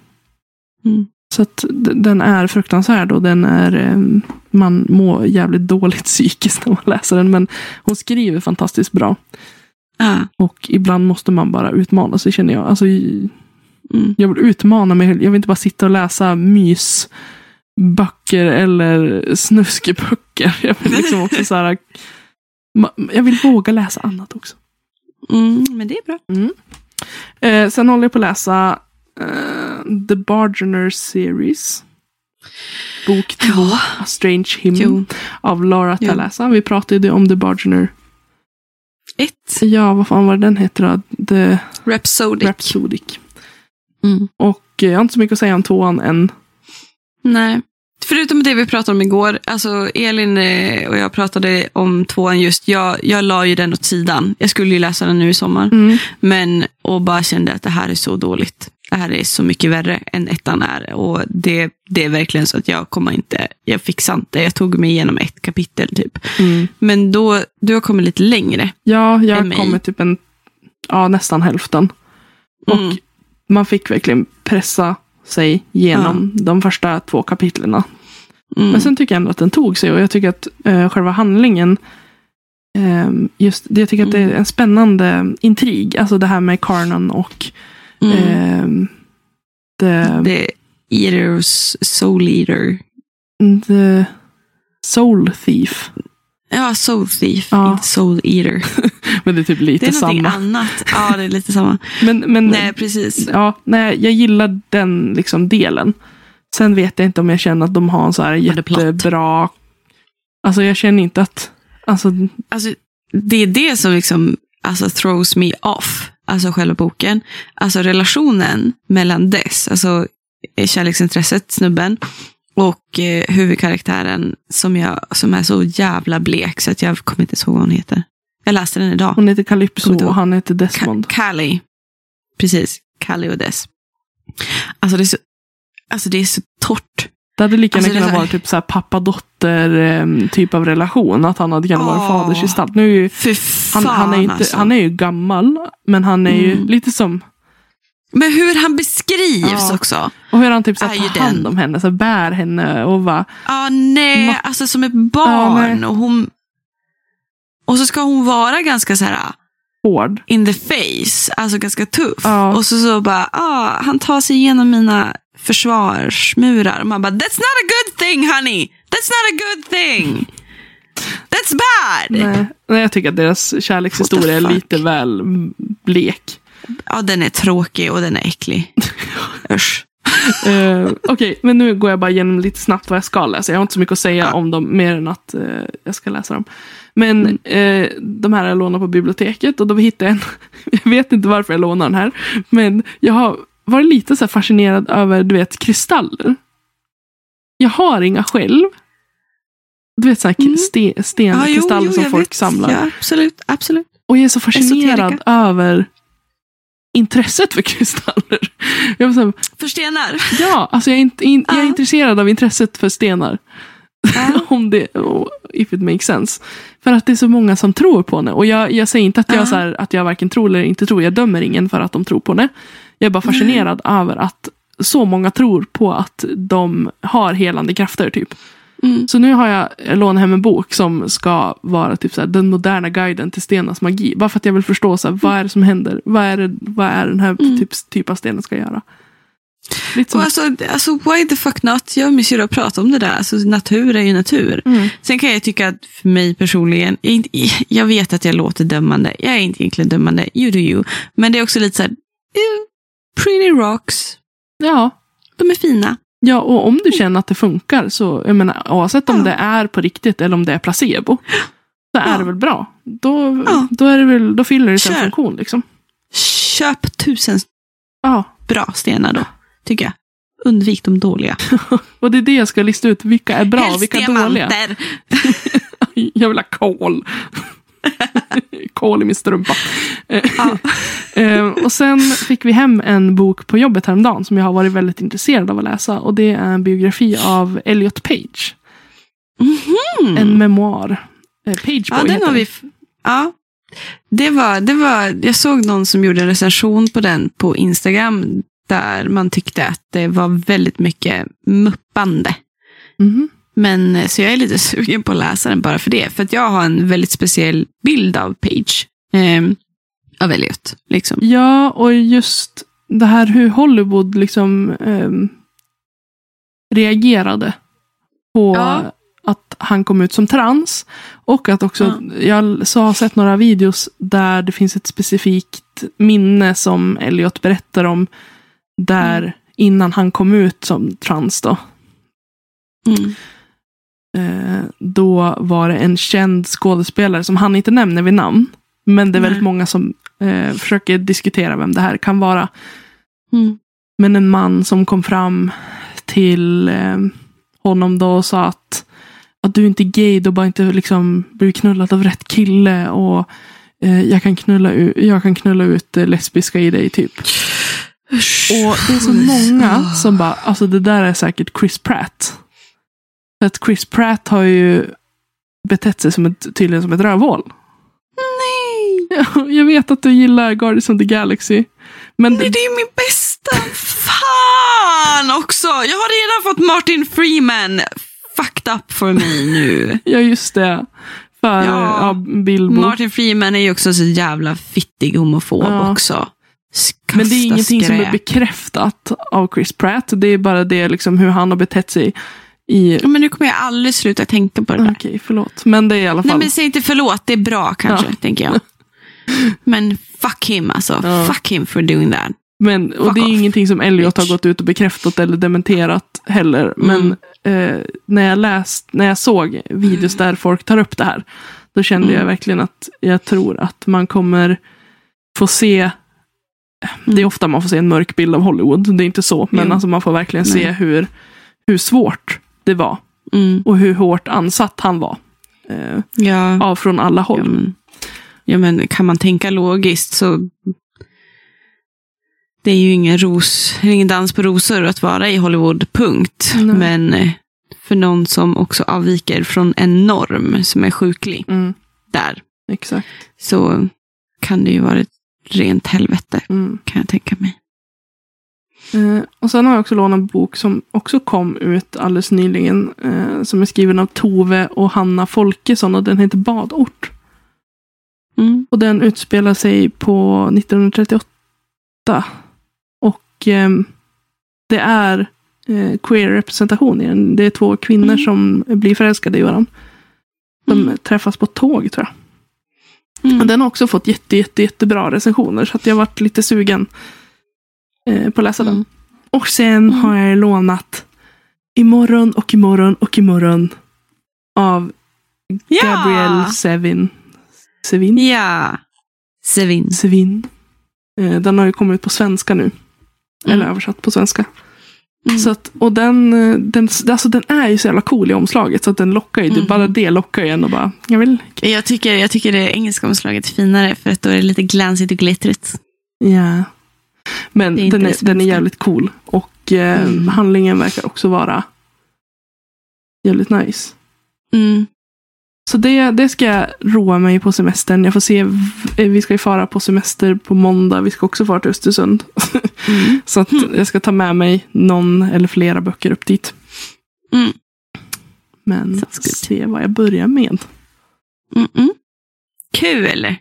Mm. Så att den är fruktansvärd och den är ehm, man mår jävligt dåligt psykiskt när man läser den. Men hon skriver fantastiskt bra. Ja. Och ibland måste man bara utmana sig känner jag. Alltså, Mm. jag vill utmana mig. Jag vill inte bara sitta och läsa mysböcker eller snuskeböcker. Jag vill liksom också så här, jag vill våga läsa annat också. Mm, men det är bra. Eh, sen håller jag på att läsa eh, The Bargener Series. Bok två, Ja. A Strange Hymn Jo. av Laura Jo. Talassa. Vi pratade om The Bargener. Ett. Ja, vad fan var den heter då? The Rhapsodic. Rhapsodic. Mm. Och eh, jag har inte så mycket att säga om tvåan än. Nej. Förutom det vi pratade om igår, alltså Elin eh, och jag pratade om tvåan just, jag, jag la ju den åt sidan. Jag skulle ju läsa den nu i sommar. Mm. Men, och bara kände att det här är så dåligt. Det här är så mycket värre än ettan är. Och det, det är verkligen så att jag kommer inte, jag fixar inte. Jag tog mig igenom ett kapitel typ. Mm. Men då, du har kommit lite längre. Ja, jag mig. kommer typ en, ja nästan hälften. Och Mm. man fick verkligen pressa sig genom de första två kapitlerna. Mm. Men sen tycker jag ändå att den tog sig och jag tycker att eh, själva handlingen eh, Just det, jag tycker att det är en spännande intrig. Alltså det här med Carnon och mm. eh, the, The Eaters Soul Eater. the Soul Thief. Ja, Soul Thief, Ja. inte Soul Eater. Men det är typ Det lite är någonting samma. annat. Ja, det är lite samma. Men, men Nej, precis. ja, nej, jag gillar den liksom delen. Sen vet jag inte om jag känner att de har en så här det är jättebra... Alltså jag känner inte att... Alltså, Alltså, det är det som liksom, alltså, throws me off. Alltså själva boken. Alltså relationen mellan dess, alltså kärleksintresset, snubben, och eh, huvudkaraktären som, jag, som är så jävla blek så att jag kommer inte ihåg vad hon heter. Jag läste den idag. hon heter Calypso och han heter Ka- Desmond. Callie. Precis, Callie och Dess. Alltså det är så, alltså det är så torrt. Det hade lika Alltså, gärna kunnat vara typ så här pappa-dotter em, typ av relation. Att han hade kunnat vara fadersgestalt. Nu är ju, Fy han, han, är inte, alltså. han är ju gammal, men han är ju Mm. lite som... Men hur han beskrivs Ja. också. Och hur han typ så här, tar hand den. om henne, så bär henne och va. Ja, nej, Ma- alltså som ett Ja, barn. nej. och hon... Och så ska hon vara ganska så här hård. in the face, alltså ganska tuff. Ja. Och så, så bara, ah, han tar sig igenom mina försvarsmurar. Man bara, that's not a good thing honey! That's not a good thing! That's bad! Nej. Nej, jag tycker att deras kärlekshistoria är lite väl blek. Ja, den är tråkig och den är äcklig. Usch. Eh, Okej, men nu går jag bara igenom lite snabbt vad jag ska läsa. Jag har inte så mycket att säga Ja. om dem, mer än att eh, jag ska läsa dem. Men eh, de här jag lånade på biblioteket och då hittade jag en, jag vet inte varför jag lånar den här, men jag har varit lite så fascinerad över, du vet, kristaller. Jag har inga själv. Du vet, så här Mm. ste, stenkristaller som jag folk vet. samlar. Ja, absolut, absolut. Och jag är så fascinerad Esoterika. över intresset för kristaller. Jag var så här, För stenar. Ja, alltså jag är, inte, in, jag är intresserad av intresset för stenar. Ja. Om det, oh, if it makes sense. För att det är så många som tror på det. Och jag, jag säger inte att jag, Ja. så här, att jag varken tror eller inte tror. Jag dömer ingen för att de tror på det. Jag är bara fascinerad över att så många tror på att de har helande krafter. typ. Mm. Så nu har jag lånat hem en bok som ska vara typ så här, den moderna guiden till stenens magi. Bara för att jag vill förstå så här, vad är det som händer. Vad är, det, vad är den här Mm. typ, typ av stenen ska göra. Lite som Och alltså, alltså, why the fuck not? Jag och min syrra pratar om det där. Alltså, natur är ju natur. Mm. Sen kan jag tycka att för mig personligen, jag, inte, jag vet att jag låter dömande. Jag är inte egentligen dömande. You do you. Men det är också lite så här, pretty rocks. Ja, De är fina. Ja, och om du känner att det funkar så, jag menar, oavsett om Ja. det är på riktigt eller om det är placebo, så är Ja. det väl bra. Då, Ja. då, är det väl, då fyller det sin funktion. Liksom. Köp tusen Ja, bra stenar då, tycker jag. Undvik de dåliga. och det är det jag ska lista ut. Vilka är bra och vilka är dåliga. Jag vill ha kol. kol i min strumpa. Eh, Ja. eh, och sen fick vi hem en bok på jobbet häromdagen som jag har varit väldigt intresserad av att läsa. Och det är en biografi av Elliot Page. Mhm. En memoar. Eh, Page Ja, Boy den heter har vi. f- Ja. Det var, det var, jag såg någon som gjorde en recension på den på Instagram där man tyckte att det var väldigt mycket muppande. Mhm. Men eh, så jag är lite sugen på att läsa den bara för det. För att jag har en väldigt speciell bild av Page. ehm, av Elliot. Liksom. Ja, och just det här hur Hollywood liksom ehm, reagerade på Ja. att han kom ut som trans. Och att också, jag så har sett några videos där det finns ett specifikt minne som Elliot berättar om. Där Mm. innan han kom ut som trans då. Mm. Eh, då var det en känd skådespelare som han inte nämner vid namn. Men det är väldigt Nej. många som eh, försöker diskutera vem det här kan vara. Mm. Men en man som kom fram till eh, honom då och sa att, att du är inte gay, du bara inte liksom blivit knullad av rätt kille. Och eh, jag, kan knulla ut, jag kan knulla ut det lesbiska i dig typ. Och det är så många som bara, alltså det där är säkert Chris Pratt. För att Chris Pratt har ju betett sig som ett, tydligen som ett rövhål. Nej! Ja, Jag vet att du gillar Guardians of the Galaxy. Men Nej, det är min bästa. Fan också! Jag har redan fått Martin Freeman fucked up för mig nu. Ja, just det. För Ja. ja. Bilbo. Martin Freeman är ju också så jävla fittig homofob Ja. också. Men det är ingenting som är Skräp. bekräftat av Chris Pratt. Det är bara det liksom hur han har betett sig i... Ja, Men nu kommer jag aldrig sluta tänka på det där. Okej, förlåt. Men det är i alla Nej fall... men säg inte förlåt, det är bra kanske, Ja. tänker jag. Men fuck him alltså. Ja. Fuck him for doing that. Men, och Fuck det är off, ingenting som Elliot har gått ut och bekräftat eller dementerat heller. Men eh, när, jag läst, när jag såg videos där folk tar upp det här. Då kände Mm. jag verkligen att jag tror att man kommer få se Det är Mm. ofta man får se en mörk bild av Hollywood. Det är inte så. Men alltså man får verkligen se Nej. hur, hur svårt det var. Mm. Och hur hårt ansatt han var. Eh, Ja. av från alla håll. Ja men, ja, men kan man tänka logiskt så det är ju ingen, ros, ingen dans på rosor att vara i Hollywood, punkt. Nej. Men eh, för någon som också avviker från en norm som är sjuklig Mm, där, exakt. så kan det ju vara ett rent helvete, Mm. kan jag tänka mig. Eh, och sen har jag också lånat en bok som också kom ut alldeles nyligen. Eh, som är skriven av Tove och Hanna Folkesson och den heter Badort. Mm. Och den utspelar sig på 1938. Och ehm, det är eh, queer-representation i den. Det är två kvinnor Mm. som blir förälskade i varandra. De Mm. träffas på tåg tror jag. Mm. Den har också fått jätte, jätte, jättebra recensioner. Så att jag varit lite sugen eh, på att läsa den. Mm. Och sen Mm. har jag lånat Imorgon och imorgon och imorgon av Ja! Gabrielle Sevin. Sevin? Ja. Sevin. Sevin. Eh, den har ju kommit på svenska nu. Eller Mm. översatt på svenska. Mm. Så att, och den, eh, den, alltså den är ju så jävla cool i omslaget. Så att den lockar ju. Det, Mm. bara det lockar ju en och bara, jag vill. Jag tycker, jag tycker det engelska omslaget är finare för att då är det lite glansigt och glittrigt. Ja. Men är den, är, den är jävligt cool. Och eh, Mm. handlingen verkar också vara jävligt nice. Mm. Så det, det ska jag roa mig på semestern. Jag får se. eh, Vi ska ju fara på semester på måndag. Vi ska också fara till Östersund. Mm. Så att jag ska ta med mig någon eller flera böcker upp dit. Mm. Men se vad jag börjar med. Mm -mm. Kul! Bra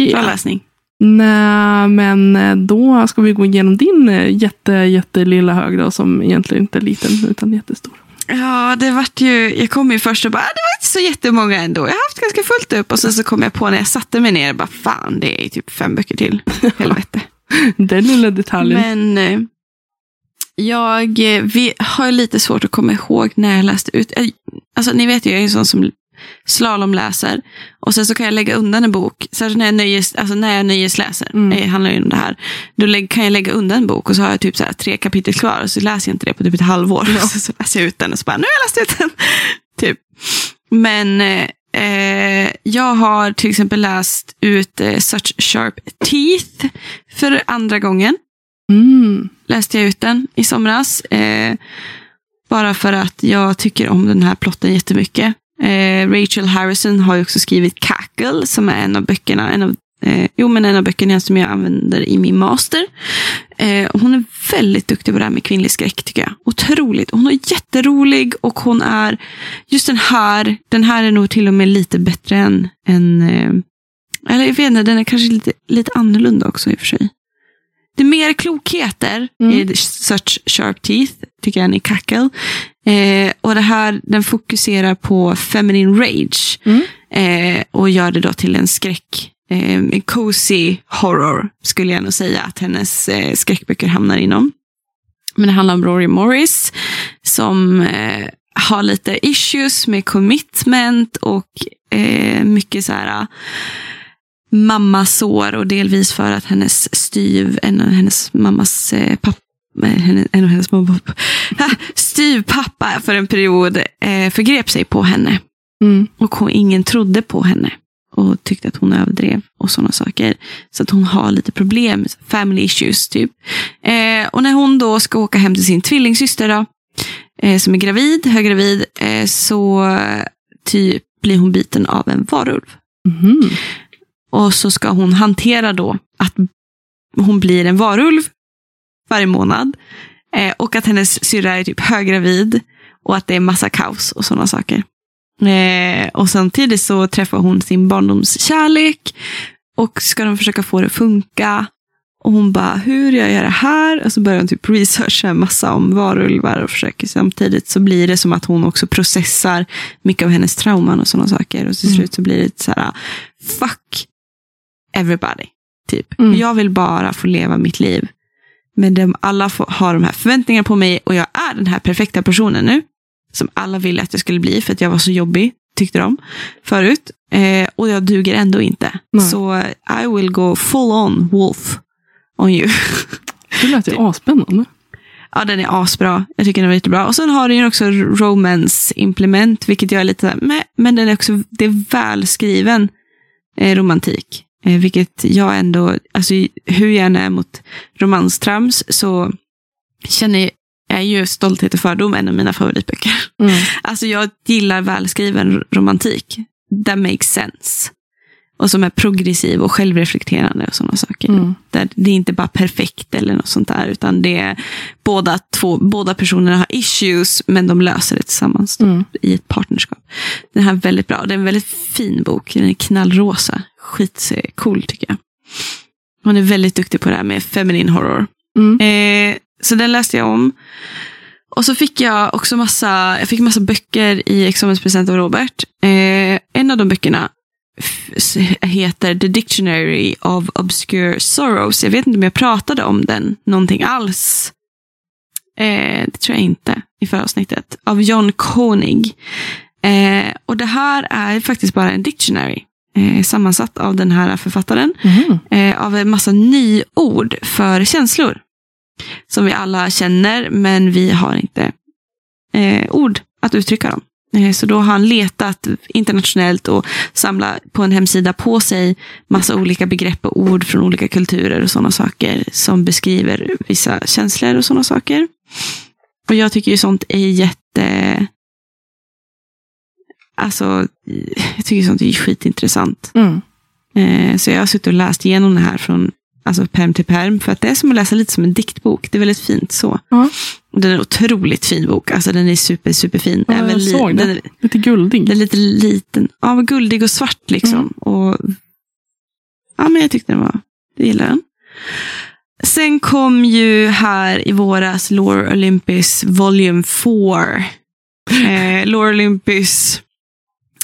Yeah. läsning. Nej, men eh, då ska vi gå igenom din eh, jätte, jättelilla hög då, som egentligen inte är liten utan jättestor. Ja, det vart ju, jag kom ju först och bara, "Ah, det var inte så jättemånga ändå. Jag har haft ganska fullt upp. Och sen så kom jag på när jag satte mig ner, bara fan det är typ fem böcker till. Helvete. Den lilla detaljen. Men eh, jag vi har lite svårt att komma ihåg när jag läste ut. Alltså ni vet ju, jag är en sån som slalomläser. Och sen så kan jag lägga undan en bok. Särskilt när jag, nöjes, alltså när jag nöjesläser. Mm. Det handlar ju om det här. Då kan jag lägga undan en bok och så har jag typ så här tre kapitel kvar. Och så läser jag inte det på typ ett halvår. Ja. Så, så läser jag ut den och så bara, nu har jag läst ut den. typ. Men eh, eh, jag har till exempel läst ut eh, Such Sharp Teeth för andra gången Mm. läste jag ut den i somras. Eh, bara för att jag tycker om den här plotten jättemycket. Eh, Rachel Harrison har ju också skrivit Cackle, som är en av böckerna, en av, eh, jo, men en av böckerna som jag använder i min master. Eh, hon är väldigt duktig på det här med kvinnlig skräck, tycker jag. Otroligt. Hon är jätterolig och hon är, just den här, den här är nog till och med lite bättre än, än eh, eller jag vet inte, den är kanske lite, lite annorlunda också i och för sig. Det är mer klokheter Mm. i Such Sharp Teeth, tycker jag, än i Cackle. Eh, och det här, den fokuserar på feminine rage. Mm. Eh, och gör det då till en skräck, eh, en cozy horror, skulle jag nog säga att hennes eh, skräckböcker hamnar inom. Men det handlar om Rory Morris, som eh, har lite issues med commitment och eh, mycket så här mammasår och delvis för att hennes styv, en av hennes mammas eh, pappa en av hennes mamma, styvpappa för en period eh, förgrep sig på henne. Mm. Och hon, ingen trodde på henne. Och tyckte att hon överdrev och sådana saker. Så att hon har lite problem, family issues typ. Eh, och när hon då ska åka hem till sin tvillingsyster då, eh, som är gravid, höggravid, eh, så typ blir hon biten av en varulv. Mhm. Och så ska hon hantera då att hon blir en varulv varje månad. Eh, och att hennes syrra är typ höggravid. Och att det är massa kaos och sådana saker. Eh, och samtidigt så träffar hon sin barndomskärlek. Och ska de försöka få det att funka. Och hon bara, hur gör jag det här? Och så börjar hon typ researcha en massa om varulvar och försöker samtidigt så blir det som att hon också processar mycket av hennes trauman och sådana saker. Och till Mm. slut så blir det så här, fuck everybody. Typ. Mm. Jag vill bara få leva mitt liv. Men de, alla får, har de här förväntningarna på mig och jag är den här perfekta personen nu. Som alla ville att jag skulle bli för att jag var så jobbig, tyckte de förut. Eh, och jag duger ändå inte. Nej. Så I will go full on wolf on you. Det lät ju asspännande. Ja, den är asbra. Jag tycker den är jättebra. Och sen har den ju också romance implement, vilket jag är lite "Meh", men den är också, det är välskriven eh, romantik. Eh, vilket jag ändå, alltså hur jag än är mot romanstrams så känner jag ju Stolthet och fördom en av mina favoritböcker. Mm. Alltså jag gillar välskriven romantik. That makes sense. Och som är progressiv och självreflekterande och sådana saker. Mm. Där det är inte bara perfekt eller något sånt där, utan det är båda, två, båda personerna har issues, men de löser det tillsammans Mm. i ett partnerskap. Den här är väldigt bra. Det är en väldigt fin bok. Den är knallrosa. Skitcool tycker jag. Hon är väldigt duktig på det här med feminine horror. Mm. Eh, så den läste jag om. Och så fick jag också massa, jag fick massa böcker i examenspresent av Robert. Eh, en av de böckerna heter The Dictionary of Obscure Sorrows. Jag vet inte om jag pratade om den någonting alls. Eh, det tror jag inte i förra avsnittet. Av John Koenig. Eh, och det här är faktiskt bara en dictionary. Eh, sammansatt av den här författaren Mhm. eh, av en massa nyord för känslor. Som vi alla känner, men vi har inte eh, ord att uttrycka dem. Eh, så då har han letat internationellt och samlat på en hemsida på sig massa olika begrepp och ord från olika kulturer och sådana saker som beskriver vissa känslor och sådana saker. Och jag tycker ju sånt är jätte... Alltså, jag tycker sånt är skitintressant. Mm. Eh, så jag har suttit och läst igenom det här från alltså, perm till perm. För att det är som att läsa lite som en diktbok. Det är väldigt fint så. Och den är en otroligt fin bok. Alltså den är super, superfin. Ja, jag såg den, det. är, Lite guldig. den är lite liten. Ja, guldig och svart liksom. Mm. Och, ja, men jag tyckte den var, jag gillar den. Sen kom ju här i våras Lore Olympus Volume 4. Eh, Lore Olympus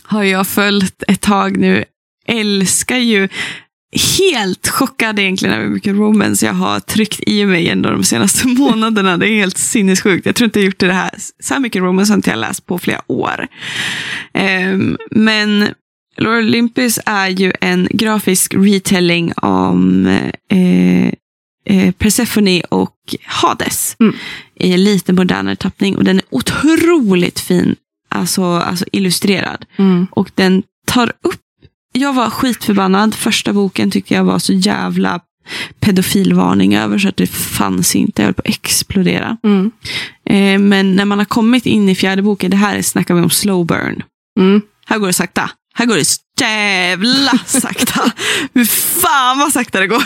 har jag följt ett tag nu. Älskar ju helt chockad egentligen över hur mycket romance jag har tryckt i mig ändå de senaste månaderna. Det är helt sinnessjukt. Jag tror inte jag gjort det här. Så här mycket romance har inte jag läst på flera år. Ehm, men Lore Olympus är ju en grafisk retelling om eh, eh, Persephone och Hades. Mm. I en lite modernare tappning. Och den är otroligt fin. Alltså, alltså illustrerad. Mm. Och den tar upp, jag var skitförbannad. Första boken tyckte jag var så jävla pedofilvarning över så att det fanns inte. Jag höll på att explodera. Mm. Eh, men när man har kommit in i fjärde boken, det här snackar vi om slow burn. Mm. Här går det sakta. Här går det jävla sakta. Hur fan vad sakta det går.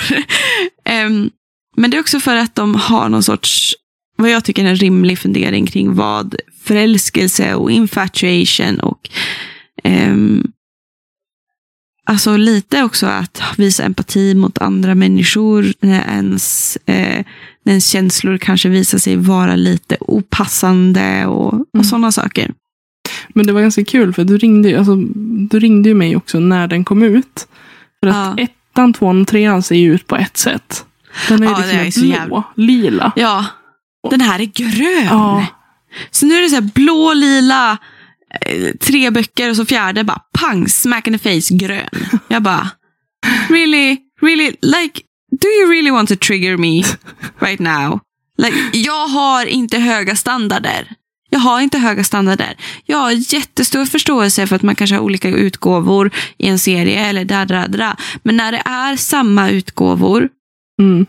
Ehm, men det är också för att de har någon sorts, vad jag tycker är en rimlig fundering kring vad förälskelse och infatuation och ehm, Alltså lite också att visa empati mot andra människor när ens, eh, när ens känslor kanske visar sig vara lite opassande och, och Mm. sådana saker. Men det var ganska kul för du ringde, ju- alltså, du ringde ju mig också när den kom ut. För att Ja. ettan, tvåan och trean ser ju ut på ett sätt. Den är Ja, liksom är blå, jävla- lila. Ja, den här är grön. Ja. Så nu är det så här blå, lila, eh, tre böcker och så fjärde bara pang, smack in the face, grön. Jag bara, really, really, like, do you really want to trigger me right now? Like, jag har inte höga standarder. Jag har inte höga standarder. Jag har jättestor förståelse för att man kanske har olika utgåvor i en serie eller där, där, där. Men när det är samma utgåvor Mm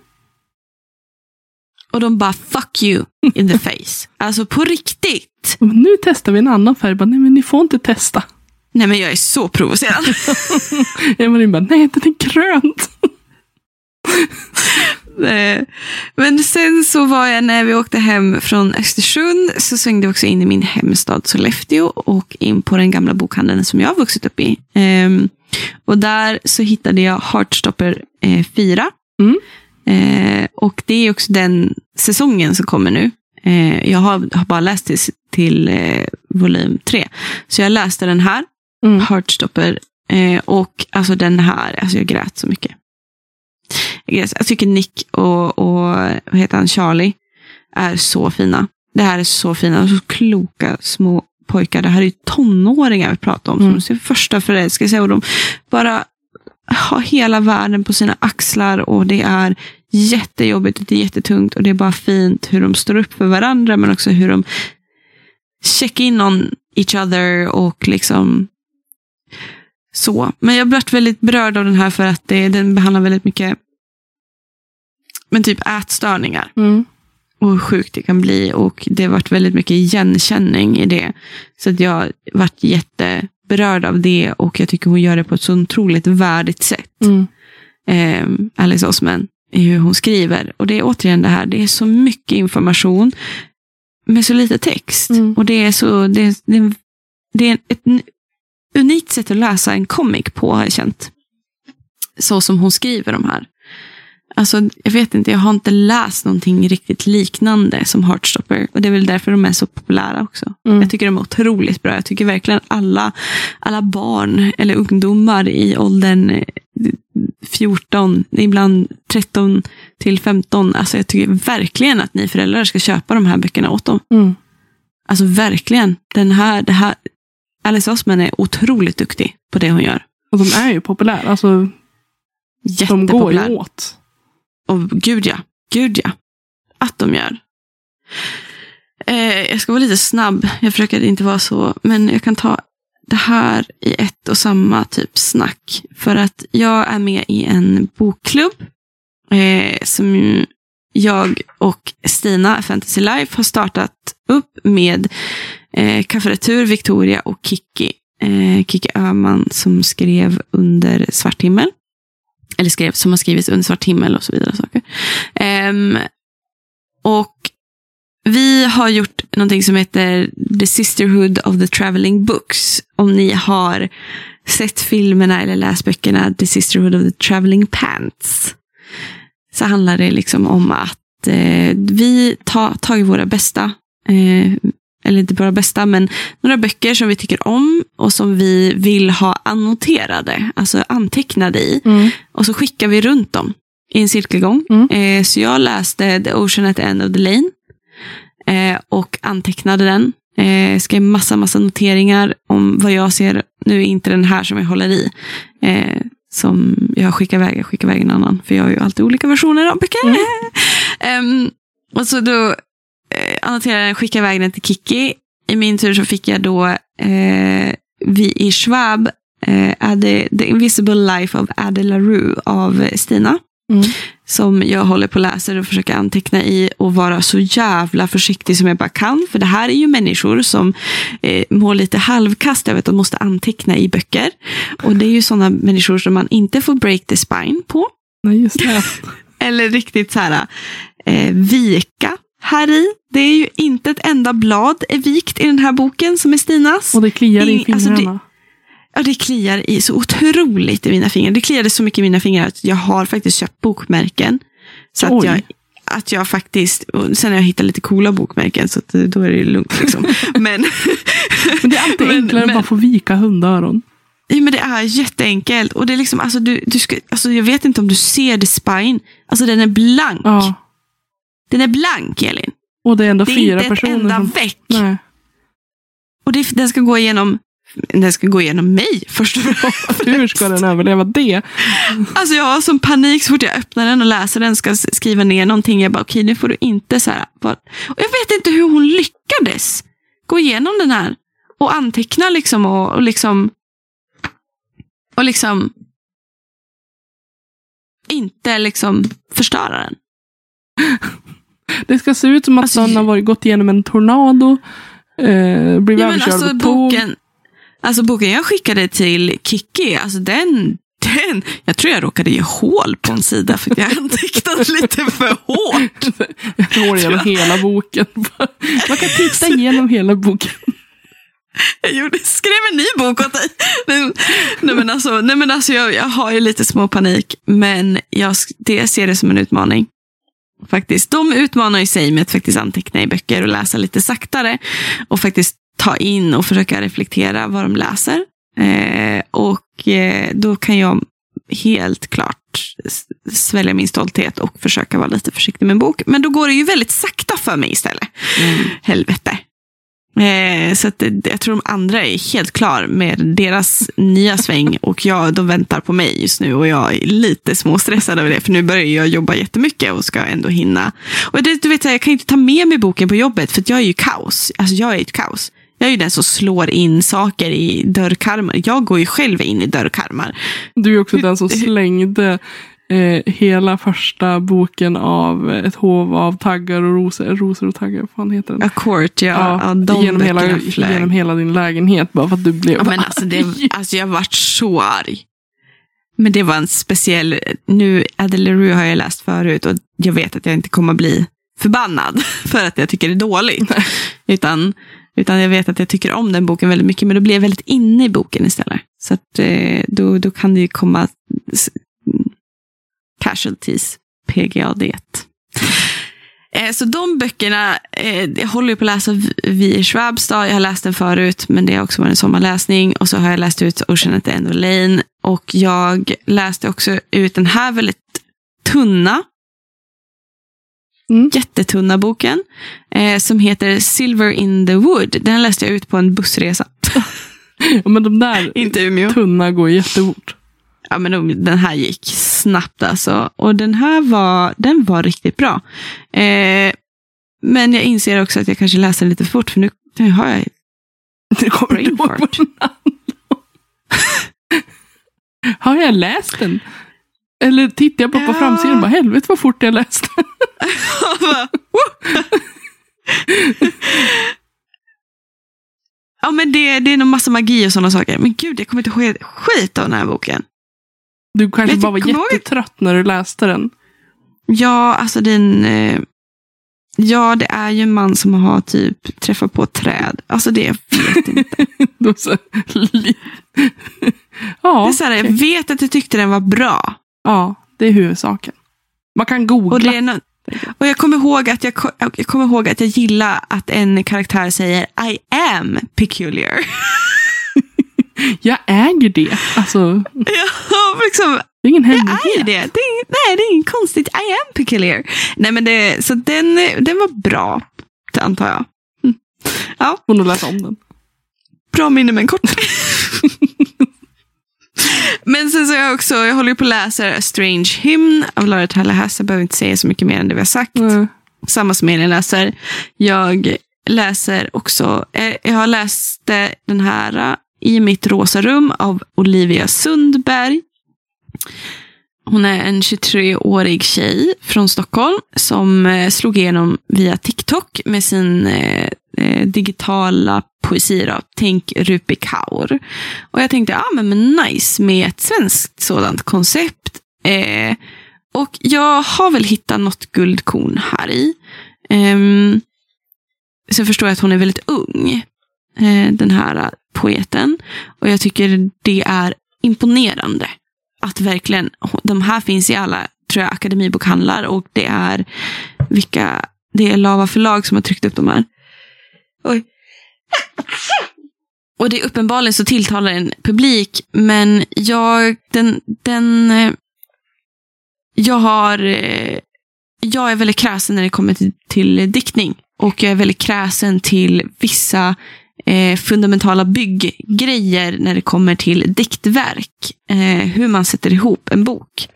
och de bara fuck you in the face. Alltså på riktigt. Men Nu testar vi en annan färg. Bara, nej, men ni får inte testa. Nej men jag är så provocerad. Emelie bara, nej den är grönt. Eh, Men sen så var jag när vi åkte hem från Östersund så svängde vi också in i min hemstad Sollefteå och in på den gamla bokhandeln som jag har vuxit upp i. Ehm, Och där så hittade jag Heartstopper eh, 4. Mm. Eh, och det är också den säsongen som kommer nu. Eh, jag har, har bara läst till, till eh, volym 3. Så jag läste den här, Mm. Heartstopper. Eh, och alltså den här, alltså jag grät så mycket. Jag, grät, jag tycker Nick och, och vad heter han, Charlie är så fina. Det här är så fina, så kloka små pojkar. Det här är ju tonåringar vi pratar om. Mm. Som sin första förälskelse och de bara har hela världen på sina axlar och det är jättejobbigt och det är jättetungt och det är bara fint hur de står upp för varandra men också hur de checkar in on each other och liksom så. Men jag blev väldigt berörd av den här för att det, den behandlar väldigt mycket men typ ätstörningar Mm. och hur sjukt det kan bli. Och det har varit väldigt mycket igenkänning i det. Så att jag har varit jätteberörd av det och jag tycker hon gör det på ett så otroligt värdigt sätt. Mm. Eh, Alice Osman, i hur hon skriver. Och det är återigen det här, det är så mycket information med så lite text. Mm. Och det är så, det, det, det är ett unikt sätt att läsa en comic på har jag känt. så som hon skriver de här. Alltså, jag vet inte, jag har inte läst någonting riktigt liknande som Heartstopper. Och det är väl därför de är så populära också. Mm. Jag tycker de är otroligt bra. Jag tycker verkligen alla, alla barn eller ungdomar i åldern eh, 14, ibland 13 till 15. Alltså jag tycker verkligen att ni föräldrar ska köpa de här böckerna åt dem. Mm. Alltså verkligen. Den här, det här, Alice Osman är otroligt duktig på det hon gör. Och de är ju populära. Alltså, de går ju åt. Och gud ja, gud ja. Att de gör. Eh, jag ska vara lite snabb. Jag försöker inte vara så. Men jag kan ta det här i ett och samma typ snack. För att jag är med i en bokklubb. Eh, som jag och Stina, Fantasy Life, har startat upp med eh, Kafferetur, Victoria och Kiki. Eh, Kiki Öhman som skrev under Svart himmel. Eller skrev, som har skrivits under Svart himmel och så vidare. saker. Um, och vi har gjort någonting som heter The Sisterhood of the Traveling Books. Om ni har sett filmerna eller läst böckerna The Sisterhood of the Traveling Pants. Så handlar det liksom om att eh, vi tar tagit våra bästa, eh, eller inte våra bästa, men några böcker som vi tycker om och som vi vill ha annoterade, alltså antecknade i. Mm. Och så skickar vi runt dem i en cirkelgång. Mm. Eh, så jag läste The Ocean at the End of the Lane eh, och antecknade den. Eh, skrev massa, massa noteringar om vad jag ser. Nu är inte den här som jag håller i. Eh, som jag skickar iväg, jag skickar iväg en annan. För jag har ju alltid olika versioner av böcker. Mm. Ehm, och så då annoterade jag den, skickade iväg den till Kiki. I min tur så fick jag då eh, Vi i Schwab, eh, Ade, The Invisible Life of Ade LaRue av Stina. Mm. Som jag håller på och läser och försöker anteckna i och vara så jävla försiktig som jag bara kan. För det här är ju människor som eh, mår lite halvkast över att de måste anteckna i böcker. Och det är ju sådana människor som man inte får break the spine på. Nej, just det. Eller riktigt så här eh, vika här i. Det är ju inte ett enda blad är vikt i den här boken som är Stinas. Och det kliar i Ing- alltså det- fingrarna. Ja, det kliar i så otroligt i mina fingrar. Det kliade så mycket i mina fingrar att jag har faktiskt köpt bokmärken. Så att jag, att jag faktiskt, sen har jag hittat lite coola bokmärken så då är det lugnt. Liksom. men, Men det är alltid enklare men- att bara få vika hundöron. ja, men det är jätteenkelt. Och det är liksom, alltså, du, du ska, alltså, jag vet inte om du ser the spine. Alltså den är blank. Ja. Den är blank Elin. Och det är ändå Det är fyra inte ett personer enda som... veck. Nej. Och det, den ska gå igenom den ska gå igenom mig först och främst. Hur ska den överleva det? Alltså jag har som panik så fort jag öppnar den och läser den, ska skriva ner någonting. Jag bara, okej nu får du inte så här. Bara. Och jag vet inte hur hon lyckades gå igenom den här. Och anteckna liksom och, och liksom. Och liksom. Inte liksom förstöra den. Det ska se ut som att Alltså, någon har varit, gått igenom en tornado. Eh, blivit Ja, överkörd alltså av boken, alltså boken jag skickade till Kiki, alltså den, den, jag tror jag råkade ge hål på en sida för att jag antecknade lite för hårt. Jag går igenom hela boken. Man kan titta igenom hela boken. Jag gjorde, skrev en ny bok åt dig. Nej, men alltså, nej, men alltså jag, jag har ju lite små panik, men jag, det, ser det som en utmaning. Faktiskt. De utmanar ju sig med att faktiskt anteckna i böcker och läsa lite saktare. Och faktiskt ta in och försöka reflektera vad de läser. Eh, och eh, då kan jag helt klart svälja min stolthet och försöka vara lite försiktig med en bok. Men då går det ju väldigt sakta för mig istället. Helvete. Eh, så att jag tror de andra är helt klar med deras nya sväng och jag, de väntar på mig just nu och jag är lite småstressad över det för nu börjar jag jobba jättemycket och ska ändå hinna. Och det, du vet, jag kan inte ta med mig boken på jobbet för jag är ju kaos. Alltså jag är ett kaos. Jag är ju den som slår in saker i dörrkarmar. Jag går ju själv in i dörrkarmar. Du är också den som slängde eh, hela första boken av Ett hov av taggar och rosor. Rosor och taggar, vad fan heter den? A court, ja. ja, de genom, hela, genom hela din lägenhet bara för att du blev Ja, men alltså, det, alltså jag varit så arg. Men det var en speciell, nu Adele LaRue har jag läst förut och jag vet att jag inte kommer bli förbannad för att jag tycker det är dåligt. utan, utan jag vet att jag tycker om den boken väldigt mycket, men då blir jag väldigt inne i boken istället. Så att, eh, då, då kan det ju komma Casualties, PGAD1. Eh, Så de böckerna eh, jag håller på att läsa vid Schwabstad. Jag har läst den förut, men det har också varit en sommarläsning. Och så har jag läst ut Ocean at the End of Lane. Och jag läste också ut den här väldigt tunna, Mm. jättetunna boken. Eh, som heter Silver in the Wood. Den läste jag ut på en bussresa. Ja, men de där tunna går jättefort. Ja, men de- den här gick snabbt alltså. Och den här var, den var riktigt bra. Eh, men jag inser också att jag kanske läser lite för fort, för nu, nu har jag Det kommer inte ihåg. Har jag läst den? Eller tittar jag bara på Ja. framsidan och bara helvete vad fort jag läste. Ja, men det, det är nog massa magi och sådana saker. Men gud, jag kommer inte ihåg skit av den här boken. Du kanske du, bara var du jättetrött när du läste den. Ja, alltså den... Eh, ja, det är ju en man som har typ träffat på ett träd. Alltså det, jag vet inte. Så, ja, Det är så här, jag okej. vet att jag tyckte den var bra. ja, det är huvudsaken. Man kan googla. Och, det är nå- och jag, kommer ihåg att jag, jag kommer ihåg att jag gillar att en karaktär säger I am peculiar. Jag äger det. Alltså, ja, liksom, det är ingen jag är hemlighet. det. det är, nej, det är inget konstigt. I am peculiar. Nej, men det, så den, den var bra, antar jag. Mm. Ja, Hon att läsa om den. bra minne men kort. men sen så jag också, jag håller ju på att läsa A Strange Hymn av Laura Hass. Jag behöver inte säga så mycket mer än det vi har sagt. Nej. samma som Elin läser. Jag läser också, eh, jag har läst eh, den här i mitt rosa rum av Olivia Sundberg. Hon är en 23-årig tjej från Stockholm som eh, slog igenom via TikTok med sin eh, eh digitala poesi. Då. Tänk Rupi Kaur. Och jag tänkte, ja men, men nice med ett svenskt sådant koncept. Eh, och jag har väl hittat något guldkorn här i. Ehm, så sen förstår jag att hon är väldigt ung, eh, den här poeten. Och jag tycker det är imponerande att verkligen, de här finns i alla tror jag, akademibokhandlar och det är vilka, det är Lava förlag som har tryckt upp de här. Oj. Och det är uppenbarligen så tilltalar en publik, men jag, den, den, jag har, jag är väldigt kräsen när det kommer till, till diktning. Och jag är väldigt kräsen till vissa eh, fundamentala bygggrejer när det kommer till diktverk. Eh, hur man sätter ihop en bok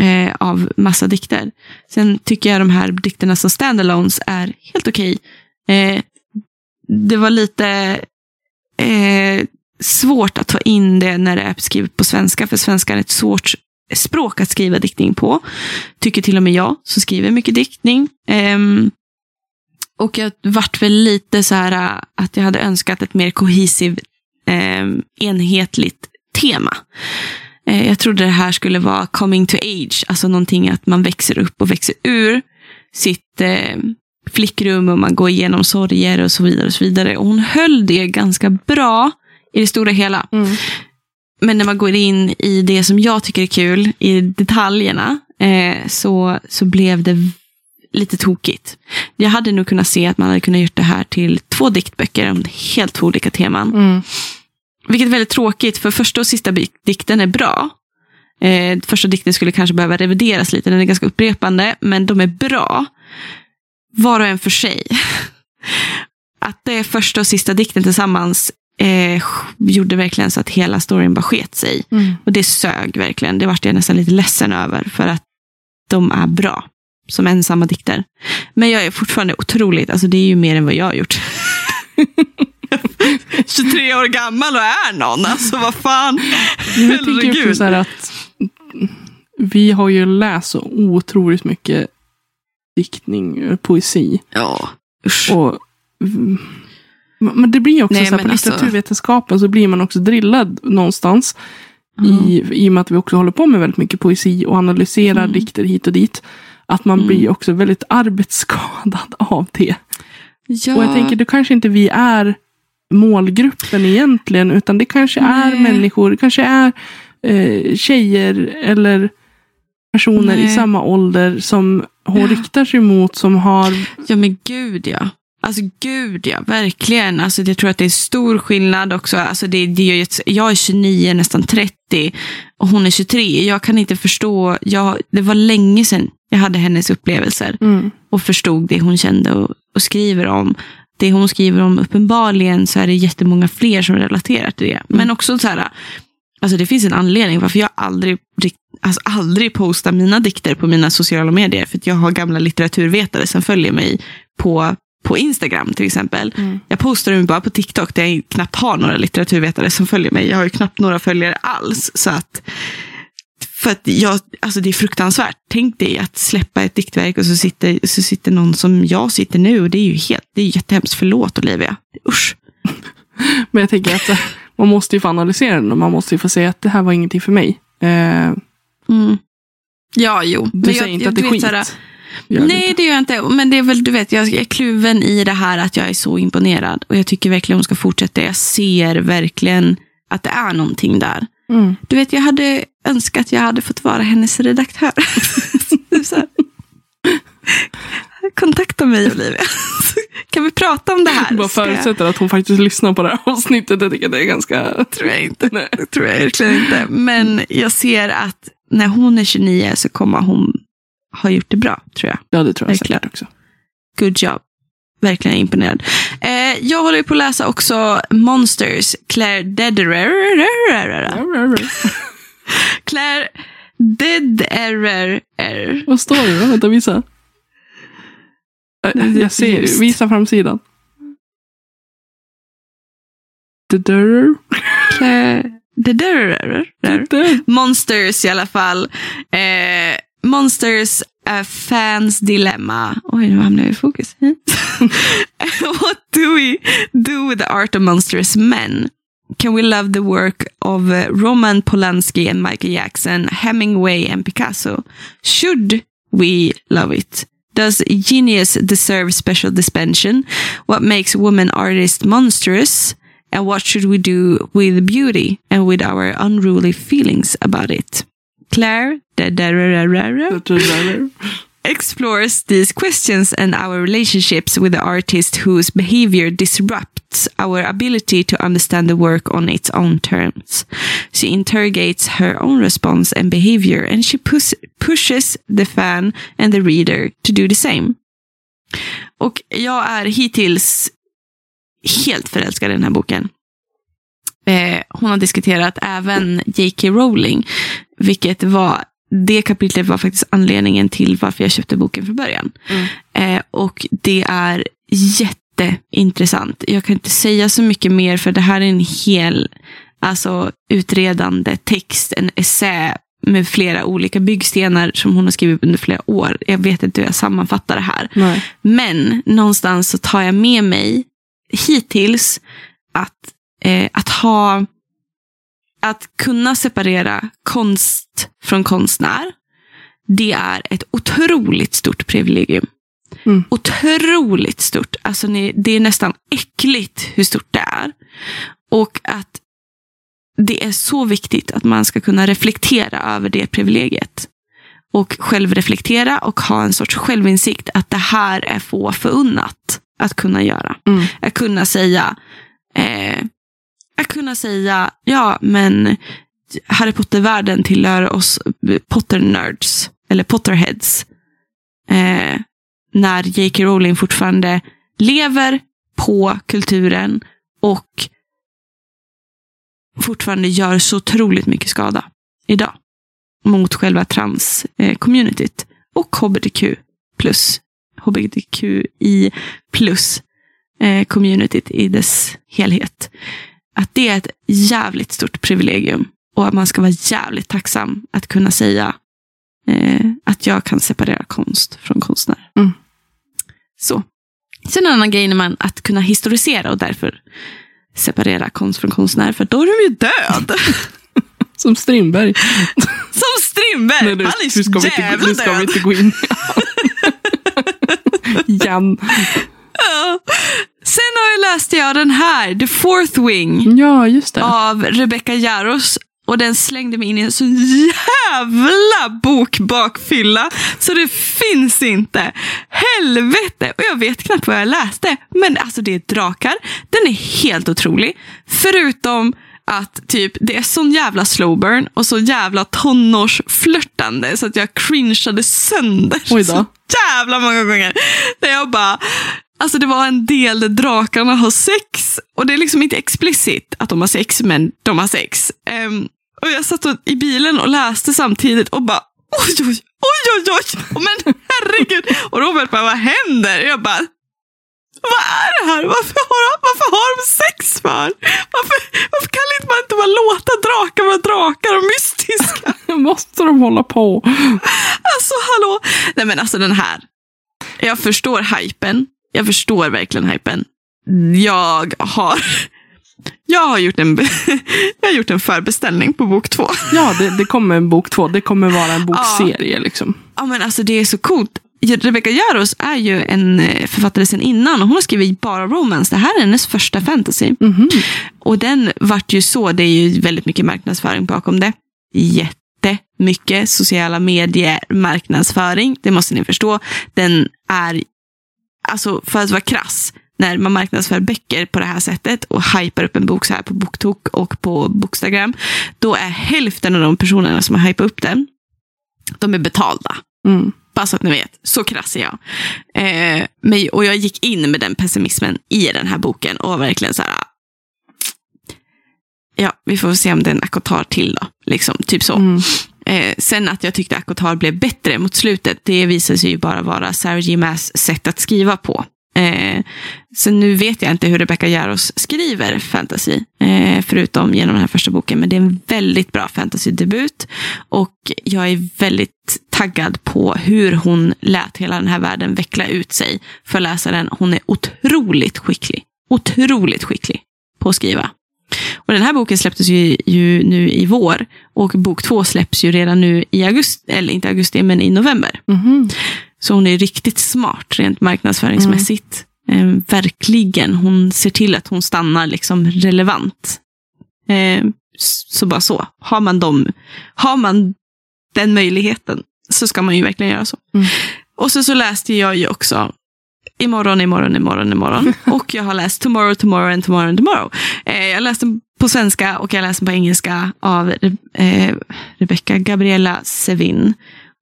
eh, av massa dikter. Sen tycker jag de här dikterna som standalones är helt okej. Eh, det var lite eh, svårt att ta in det när det är skrivet på svenska, för svenska är ett svårt språk att skriva diktning på. Tycker till och med jag, som skriver mycket diktning. Ehm, och jag vart väl lite så här äh, att jag hade önskat ett mer kohesiv, ehm, enhetligt tema. Eh, jag trodde det här skulle vara coming to age, alltså någonting att man växer upp och växer ur sitt eh, flickrum och man går igenom sorger och så vidare. Och så vidare. Och hon höll det ganska bra i det stora hela. Mm. Men när man går in i det som jag tycker är kul, i detaljerna, eh, så, så blev det lite tokigt. Jag hade nog kunnat se att man hade kunnat gjort det här till två diktböcker om helt två olika teman. Mm. Vilket är väldigt tråkigt, för första och sista dikten är bra. Eh, första dikten skulle kanske behöva revideras lite, den är ganska upprepande, men de är bra. Var och en för sig. Att det är första och sista dikten tillsammans eh, gjorde verkligen så att hela storyn bara sket sig. Mm. Och det sög verkligen. Det vart jag nästan lite ledsen över, för att de är bra som ensamma dikter. Men jag är fortfarande otroligt, alltså det är ju mer än vad jag har gjort. 23 år gammal och är någon, alltså vad fan. Jag tänker också att vi har ju läst så otroligt mycket diktning, poesi. Ja, usch. Och, men det blir också Nej, så här, på alltså- litteraturvetenskapen så blir man också drillad någonstans. Mm. I, I och med att vi också håller på med väldigt mycket poesi och analyserar Mm. dikter hit och dit. Att man Mm. blir också väldigt arbetsskadad av det. Ja, Och jag tänker, det kanske inte vi är målgruppen egentligen, utan det kanske är Nej. människor, det kanske är eh, tjejer eller personer i Nej. samma ålder som hon riktar sig mot som har... Ja men gud ja. Alltså gud ja, verkligen. Alltså, jag tror att det är stor skillnad också. Alltså, det, det är ett, jag är 29, nästan 30 och hon är 23. Jag kan inte förstå. Jag, det var länge sedan jag hade hennes upplevelser Mm. och förstod det hon kände och, och skriver om. Det hon skriver om, uppenbarligen så är det jättemånga fler som relaterar till det. Men också så här, alltså det finns en anledning varför jag aldrig, alltså aldrig postar mina dikter på mina sociala medier. För att jag har gamla litteraturvetare som följer mig på, på Instagram till exempel. Mm. Jag postar dem bara på TikTok där jag knappt har några litteraturvetare som följer mig. Jag har ju knappt några följare alls. Så att, för att jag, alltså det är fruktansvärt. Tänk dig att släppa ett diktverk och så sitter, så sitter någon som jag sitter nu. Och det är ju helt, det är jättehemskt. Förlåt Olivia. Usch. Men jag tänker att eh, man måste ju få analysera den och man måste ju få säga att det här var ingenting för mig. Eh, Mm. Ja, jo. du säger inte att det är du skit. det Nej, inte. det gör jag inte. Men det är väl, du vet, jag är kluven i det här att jag är så imponerad. Och jag tycker verkligen hon ska fortsätta. Jag ser verkligen att det är någonting där. Mm. Du vet, jag hade önskat att jag hade fått vara hennes redaktör. Kontakta mig Olivia. Kan vi prata om det här? Jag bara jag- förutsätter att hon faktiskt lyssnar på det här avsnittet. Jag tycker det är ganska... tror jag inte. Nej. Det tror jag verkligen inte. Men jag ser att när hon är 29 så kommer hon ha gjort det bra, tror jag. Ja, det tror jag Verkligen. säkert också. Good job. Verkligen imponerad. Eh, jag håller på att läsa också Monsters, Claire Dederer. Claire Dederer. Vad står det då? Vänta, visa. Eh, Jag ser. Visa framsidan. Dederer. The- Monsters i alla fall. Eh, Monsters a fans dilemma. Oj, nu hamnar jag i fokus. What do we do with the art of monstrous men? Can we love the work of uh, Roman Polanski and Michael Jackson, Hemingway and Picasso? Should we love it? Does genius deserve special dispensation? What makes woman artist monstrous? And what should we do with beauty and with our unruly feelings about it? Claire da- da- explores these questions and our relationships with the artist whose behavior disrupts our ability to understand the work on its own terms. She interrogates her own response and behavior, and she pus- pushes the fan and the reader to do the same. Och jag är hittills helt förälskad i den här boken. Eh, hon har diskuterat även J.K. Rowling, vilket var det kapitlet var faktiskt anledningen till varför jag köpte boken från början. Mm. Eh, och det är jätteintressant. Jag kan inte säga så mycket mer för det här är en hel alltså, utredande text, en essä med flera olika byggstenar som hon har skrivit under flera år. Jag vet inte hur jag sammanfattar det här. Nej. Men någonstans så tar jag med mig hittills att, eh, att ha att kunna separera konst från konstnär. Det är ett otroligt stort privilegium. Mm. Otroligt stort. Alltså det är nästan äckligt hur stort det är. Och att det är så viktigt att man ska kunna reflektera över det privilegiet. Och självreflektera och ha en sorts självinsikt att det här är få förunnat att kunna göra. Mm. Att kunna säga, eh, att kunna säga, ja men Harry Potter-världen tillhör oss Potter-nerds, eller Potterheads. Eh, när J.K. Rowling fortfarande lever på kulturen och fortfarande gör så otroligt mycket skada idag mot själva trans-communityt och hbtq plus hbtqi plus eh, communityt i dess helhet. Att det är ett jävligt stort privilegium och att man ska vara jävligt tacksam att kunna säga eh, att jag kan separera konst från konstnär. Mm. Så. Sen en annan grej när man att kunna historisera och därför separera konst från konstnär, för då är de ju död. Som Strindberg. Som Strindberg. Nej, nu, Han är nu ska vi inte, nu ska vi inte gå in. Jan. Ja. Sen har jag läst jag den här, The Fourth Wing. Ja, just det. av Rebecca Jaros. Och den slängde mig in i en så jävla bokbakfylla. Så det finns inte. Helvete! Och jag vet knappt vad jag läste. Men alltså det är drakar. Den är helt otrolig. Förutom att typ det är sån jävla slow burn och så jävla tonårsflörtande så att jag cringeade sönder Oj då. så jävla många gånger. Där jag bara, alltså det var en del där drakarna har sex och det är liksom inte explicit att de har sex men de har sex. Ehm, och jag satt i bilen och läste samtidigt och bara oj oj oj oj oj, oh, men herregud. Och Robert bara vad händer? Jag bara vad är det här? Varför har, varför har de sex för? Varför, varför kan inte man inte bara låta drakar vara drakar och mystiska? Måste de hålla på? Alltså hallå! Nej men alltså den här. Jag förstår hypen. Jag förstår verkligen hypen. Jag har, jag har gjort en, jag har gjort en förbeställning på bok två. Ja, det, det kommer en bok två. Det kommer vara en bokserie liksom. Ja men alltså det är så coolt. Rebecca Jaros är ju en eh, författare sedan innan och hon har skrivit bara romance. Det här är hennes första fantasy. Mhm. Och den vart ju så, det är ju väldigt mycket marknadsföring bakom det. Jättemycket sociala medier marknadsföring, det måste ni förstå. Den är, alltså för att vara krass, när man marknadsför böcker på det här sättet och hypar upp en bok så här på BookTok och på Bookstagram, då är hälften av de personerna som har hypat upp den, de är betalda. Mm. Bara så att ni vet, så krass är jag. Eh, men, och jag gick in med den pessimismen i den här boken och var verkligen så här. Ja, vi får se om det är en Akotar till då. Liksom, typ så. Mm. Eh, sen att jag tyckte Akotar blev bättre mot slutet, det visade sig ju bara vara Sarah J. Maas sätt att skriva på. Eh, så nu vet jag inte hur Rebecca Jaros skriver fantasy, eh, förutom genom den här första boken. Men det är en väldigt bra fantasy-debut. Och jag är väldigt taggad på hur hon lät hela den här världen veckla ut sig för läsaren. Hon är otroligt skicklig. Otroligt skicklig på att skriva. Och den här boken släpptes ju, ju nu i vår. Och bok två släpps ju redan nu i augusti, eller inte augusti, men i november. Mhm. Så hon är riktigt smart rent marknadsföringsmässigt. Eh, verkligen. Hon ser till att hon stannar liksom relevant. Eh, så bara så. Har man, dem, har man den möjligheten så ska man ju verkligen göra så. Mm. Och så, så läste jag ju också imorgon, imorgon, imorgon, imorgon. och jag har läst tomorrow, tomorrow and tomorrow and tomorrow. Eh, jag läste på svenska och jag läste den på engelska av eh, Rebecca Gabriella Sevin.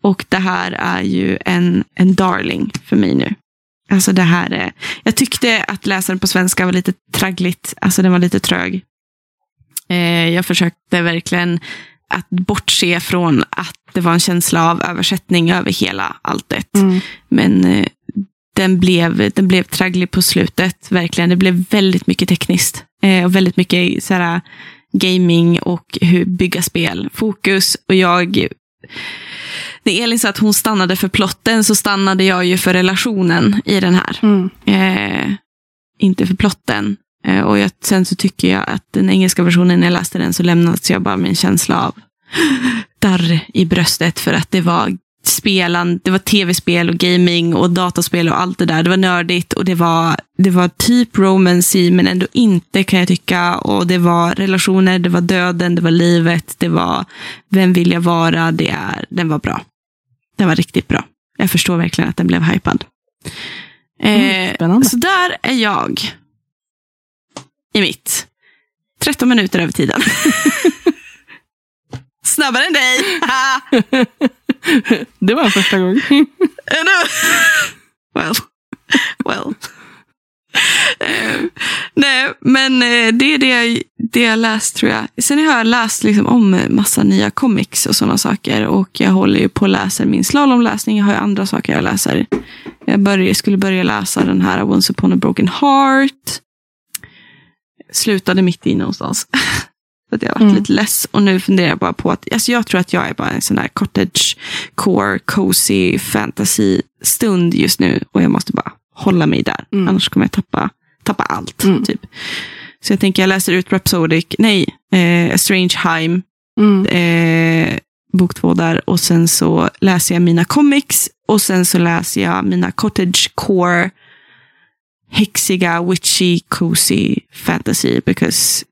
Och det här är ju en, en darling för mig nu. Alltså det här är, jag tyckte att läsaren på svenska var lite traggligt, alltså den var lite trög. Eh, jag försökte verkligen att bortse från att det var en känsla av översättning över hela alltet. Mm. Men eh, den, blev, den blev tragglig på slutet, verkligen. Det blev väldigt mycket tekniskt. Eh, och väldigt mycket så här, gaming och hur bygga spel. Fokus. Och jag... När Elin sa att hon stannade för plotten så stannade jag ju för relationen i den här. Mm. Eh, inte för plotten. Eh, och jag, sen så tycker jag att den engelska versionen, när jag läste den så lämnades jag bara med en känsla av darr i bröstet för att det var spelan, det var tv-spel och gaming och dataspel och allt det där. Det var nördigt och det var, det var typ romancy men ändå inte kan jag tycka. Och det var relationer, det var döden, det var livet, det var vem vill jag vara, det är, den var bra. Den var riktigt bra. Jag förstår verkligen att den blev hypad. Mm, Eh, så där är jag. I mitt. 13 minuter över tiden. Snabbare än dig. det var en första gång. Well, well. Uh, nej, men eh, det är det jag, det jag läst tror jag. Sen har jag läst liksom om eh, massa nya comics och sådana saker. Och jag håller ju på att läsa min slalomläsning. Jag har ju andra saker jag läser. Jag började, skulle börja läsa den här Once upon a broken heart. Slutade mitt i någonstans. För att jag har varit Mm. lite less. Och nu funderar jag bara på att, alltså jag tror att jag är bara en sån här cottage core, cozy fantasy stund just nu. Och jag måste bara hålla mig där. Mm. Annars kommer jag tappa, tappa allt. Mm. Typ. Så jag tänker jag läser ut Rhapsodic, nej, eh, A Strange Heim, Mm. eh, bok två där. Och sen så läser jag mina comics. Och sen så läser jag mina cottage core, häxiga, witchy, cozy fantasy. Because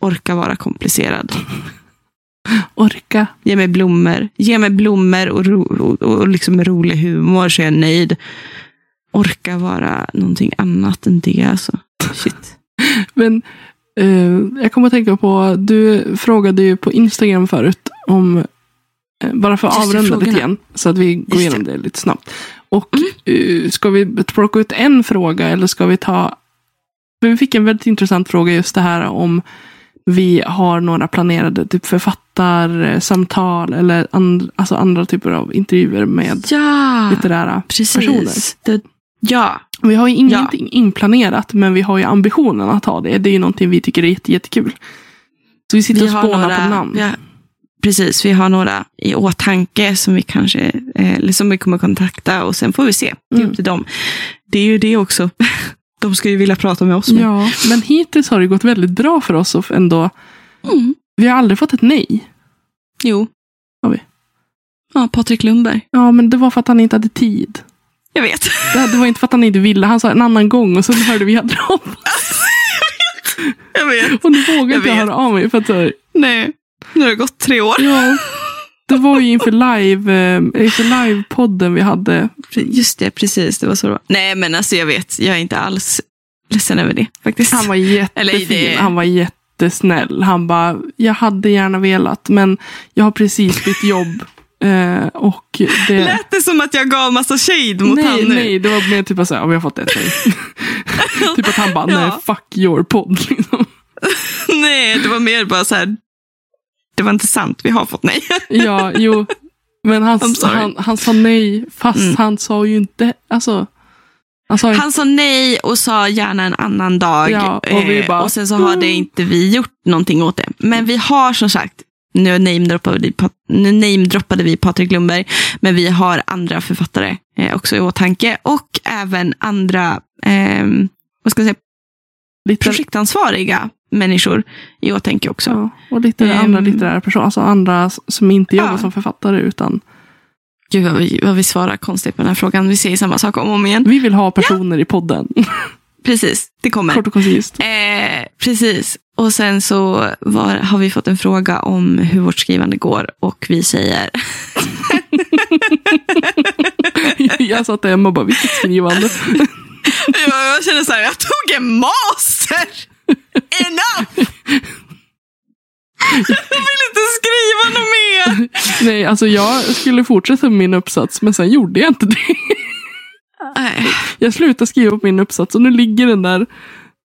orka vara komplicerad. Orka. Ge mig blommor. Ge mig blommor och, ro, och, och liksom rolig humor så är jag nöjd. Orka vara någonting annat än det alltså. Shit. Men eh, jag kommer att tänka på, du frågade ju på Instagram förut om, eh, bara för att avrunda lite igen, så att vi går Just igenom det. det lite snabbt. Och Mm. eh, ska vi plocka ut en fråga eller ska vi ta, vi fick en väldigt intressant fråga just det här om vi har några planerade typ författarsamtal eller and, alltså andra typer av intervjuer med Ja, litterära personer. precis. Det, ja, Vi har ju ingenting inplanerat, men vi har ju ambitionen att ha det. Det är ju någonting vi tycker är jätte, jättekul. Så vi sitter vi och spånar några, på namn. har, precis, vi har några i åtanke som vi kanske eh, eller som vi kommer kontakta och sen får vi se. Det är Mm. upp till dem. Det är ju det också. De ska ju vilja prata med oss. med. Ja, men hittills har det gått väldigt bra för oss ändå. Mm. Vi har aldrig fått ett nej. Jo. Har vi? Ja, Patrik Lundberg. Ja, men det var för att han inte hade tid. Jag vet. Det, var inte för att han inte ville. Han sa en annan gång och så hörde vi aldrig av Jag vet. Och nu vågar Jag inte jag höra av mig. För att, så här, Nej, nu har det gått tre år. ja, det var ju inför live, eh, inför live-podden vi hade. Just det, precis. Det var så det var. Nej, men alltså jag vet. Jag är inte alls ledsen över det faktiskt. Han var jättefin. det- Han var jättesnäll. Han bara, jag hade gärna velat, men jag har precis bytt jobb. Eh, och det... Lät det som att jag gav massa shade mot nej, han nu? nej, det var mer typ att säga, vi har fått ett typ att han bara, nej, Ja. fuck your podd. Liksom. Nej, det var mer bara så här. Det var inte sant, vi har fått nej. ja, jo. Men han, han, han sa nej, fast Mm. han sa ju inte, alltså. Han sa Han sa nej och sa gärna en annan dag. Ja, och eh, bara, och sen så har det "Mm." inte vi gjort någonting åt det. Men vi har som sagt, nu namedroppade vi, nu namedroppade vi Patrik Lundberg, men vi har andra författare eh, också i åtanke. Och även andra ehm, vad ska jag säga, lite, projektansvariga människor i åtanke också. ja, och lite Ehm. andra litterära personer, alltså andra som inte jobbar Ja. som författare, utan Gud vad vi, vad vi svarar konstigt på den här frågan. Vi säger samma sak om och om igen. vi vill ha personer i podden. Precis, det kommer. Kort och koncist. Eh, precis. Och sen så var, har vi fått en fråga om hur vårt skrivande går. Och vi säger, jag sa till Emma och bara, vilket skrivande. jag, jag känner så här, jag tog en master! Enough! jag vill inte skriva något mer! Nej, alltså jag skulle fortsätta med min uppsats, men sen gjorde jag inte det. Nej. Jag slutade skriva på min uppsats och nu ligger den där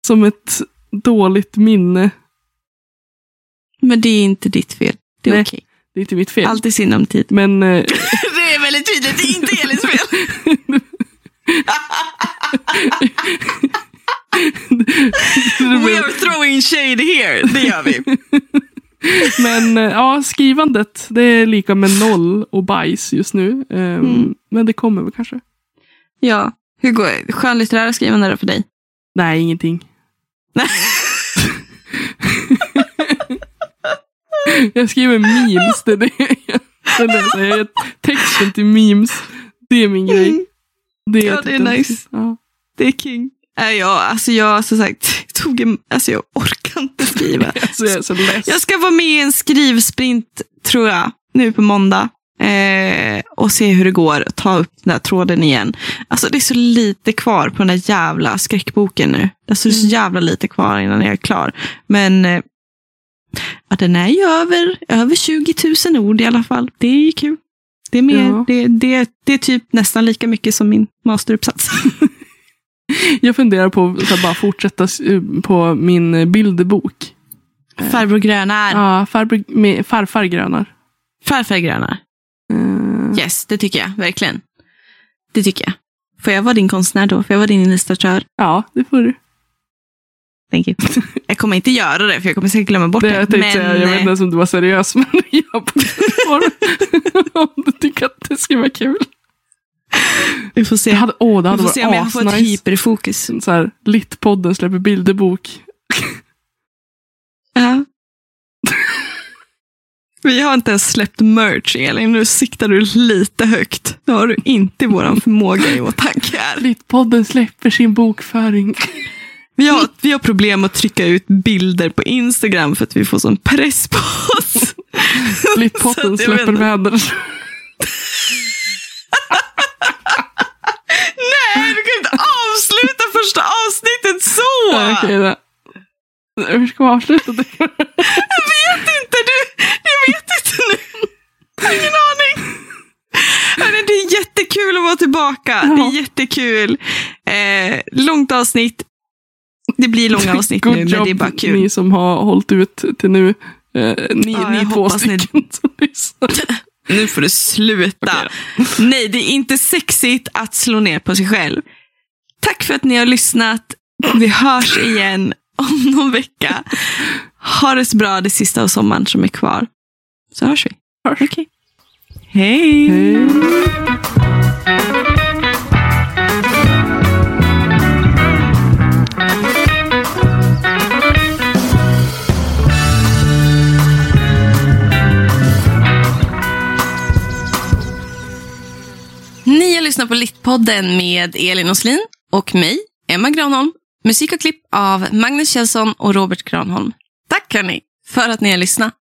som ett dåligt minne. Men det är inte ditt fel. Det är Nej. okej. Det är inte mitt fel. Allt i sinom tid. Men eh, det är väldigt tydligt, det är inte Elins fel. We are throwing shade here, det gör vi. Men eh, ja, skrivandet, det är lika med noll och bajs just nu. Ehm, Mm. Men det kommer väl kanske. Ja, hur går? Skönlitterära skrivande då för dig? Nej, ingenting. Jag skriver memes, det är det jag, är säger. Texten till memes, det är min grej. Det Ja, det är nice. Ja. Det är king. Äh, ja, alltså jag som sagt, tog en, alltså jag orkar inte skriva. Alltså, jag är så less. Jag ska vara med i en skrivsprint, tror jag, nu på måndag. Eh, och se hur det går. Ta upp den där tråden igen. Alltså det är så lite kvar på den där jävla skräckboken nu. Alltså det är så jävla lite kvar innan jag är klar. Men eh, ja, den är ju över, över 20 000 ord i alla fall. Det är ju kul. Det är, mer, Ja. det, det, det är typ nästan lika mycket som min masteruppsats. Jag funderar på att bara fortsätta s- på min eh, bilderbok. Farbror Grönar. Ja, farbror, farfar grönar. Farfar Grönar. Eh, Yes, det tycker jag. Verkligen. Det tycker jag. Får jag vara din konstnär då? Får jag vara din illustratör? Ja, det får du. Thank you. Jag kommer inte göra det, för jag kommer säkert glömma bort Det det. jag tänkte säga, jag vet eh, inte ens om du var seriös, men jag bara Om du tycker att det skulle vara kul. Vi får se. Det hade, åh, det vi hade får se om jag får ett hyperfokus. Så här, Littpodden släpper bilderbok. Ja. Vi har inte ens släppt merch, Elin. Nu siktar du lite högt. Nu har du inte vår förmåga i åtanke här. Littpodden släpper sin bokföring. Vi har, vi har problem att trycka ut bilder på Instagram för att vi får sån press på oss. Vet släpper väder. Nej, du kan inte avsluta första avsnittet så! Nej, Okej då. Hur ska vi avsluta det? Jag vet inte, du. Jag vet inte nu. Jag har ingen aning. Hörrni, det är jättekul att vara tillbaka. Det Ja. är jättekul. Eh, långt avsnitt. Det blir långa avsnitt Good nu, men job det är bara kul. ni som har hållit ut till nu. Eh, ni Ja, ni två hoppas ni- stycken som lyssnar. Nu får du sluta. Nej, det är inte sexigt att slå ner på sig själv. Tack för att ni har lyssnat. Vi hörs igen om någon vecka. Ha det så bra det sista av sommaren som är kvar. Så hörs vi. Hörs. Okej. Hej. Hej. Ni på Littpodden med Elin Oslin och mig, Emma Granholm. Musik och klipp av Magnus Kjellson och Robert Granholm. Tack hörni för att ni har lyssnat.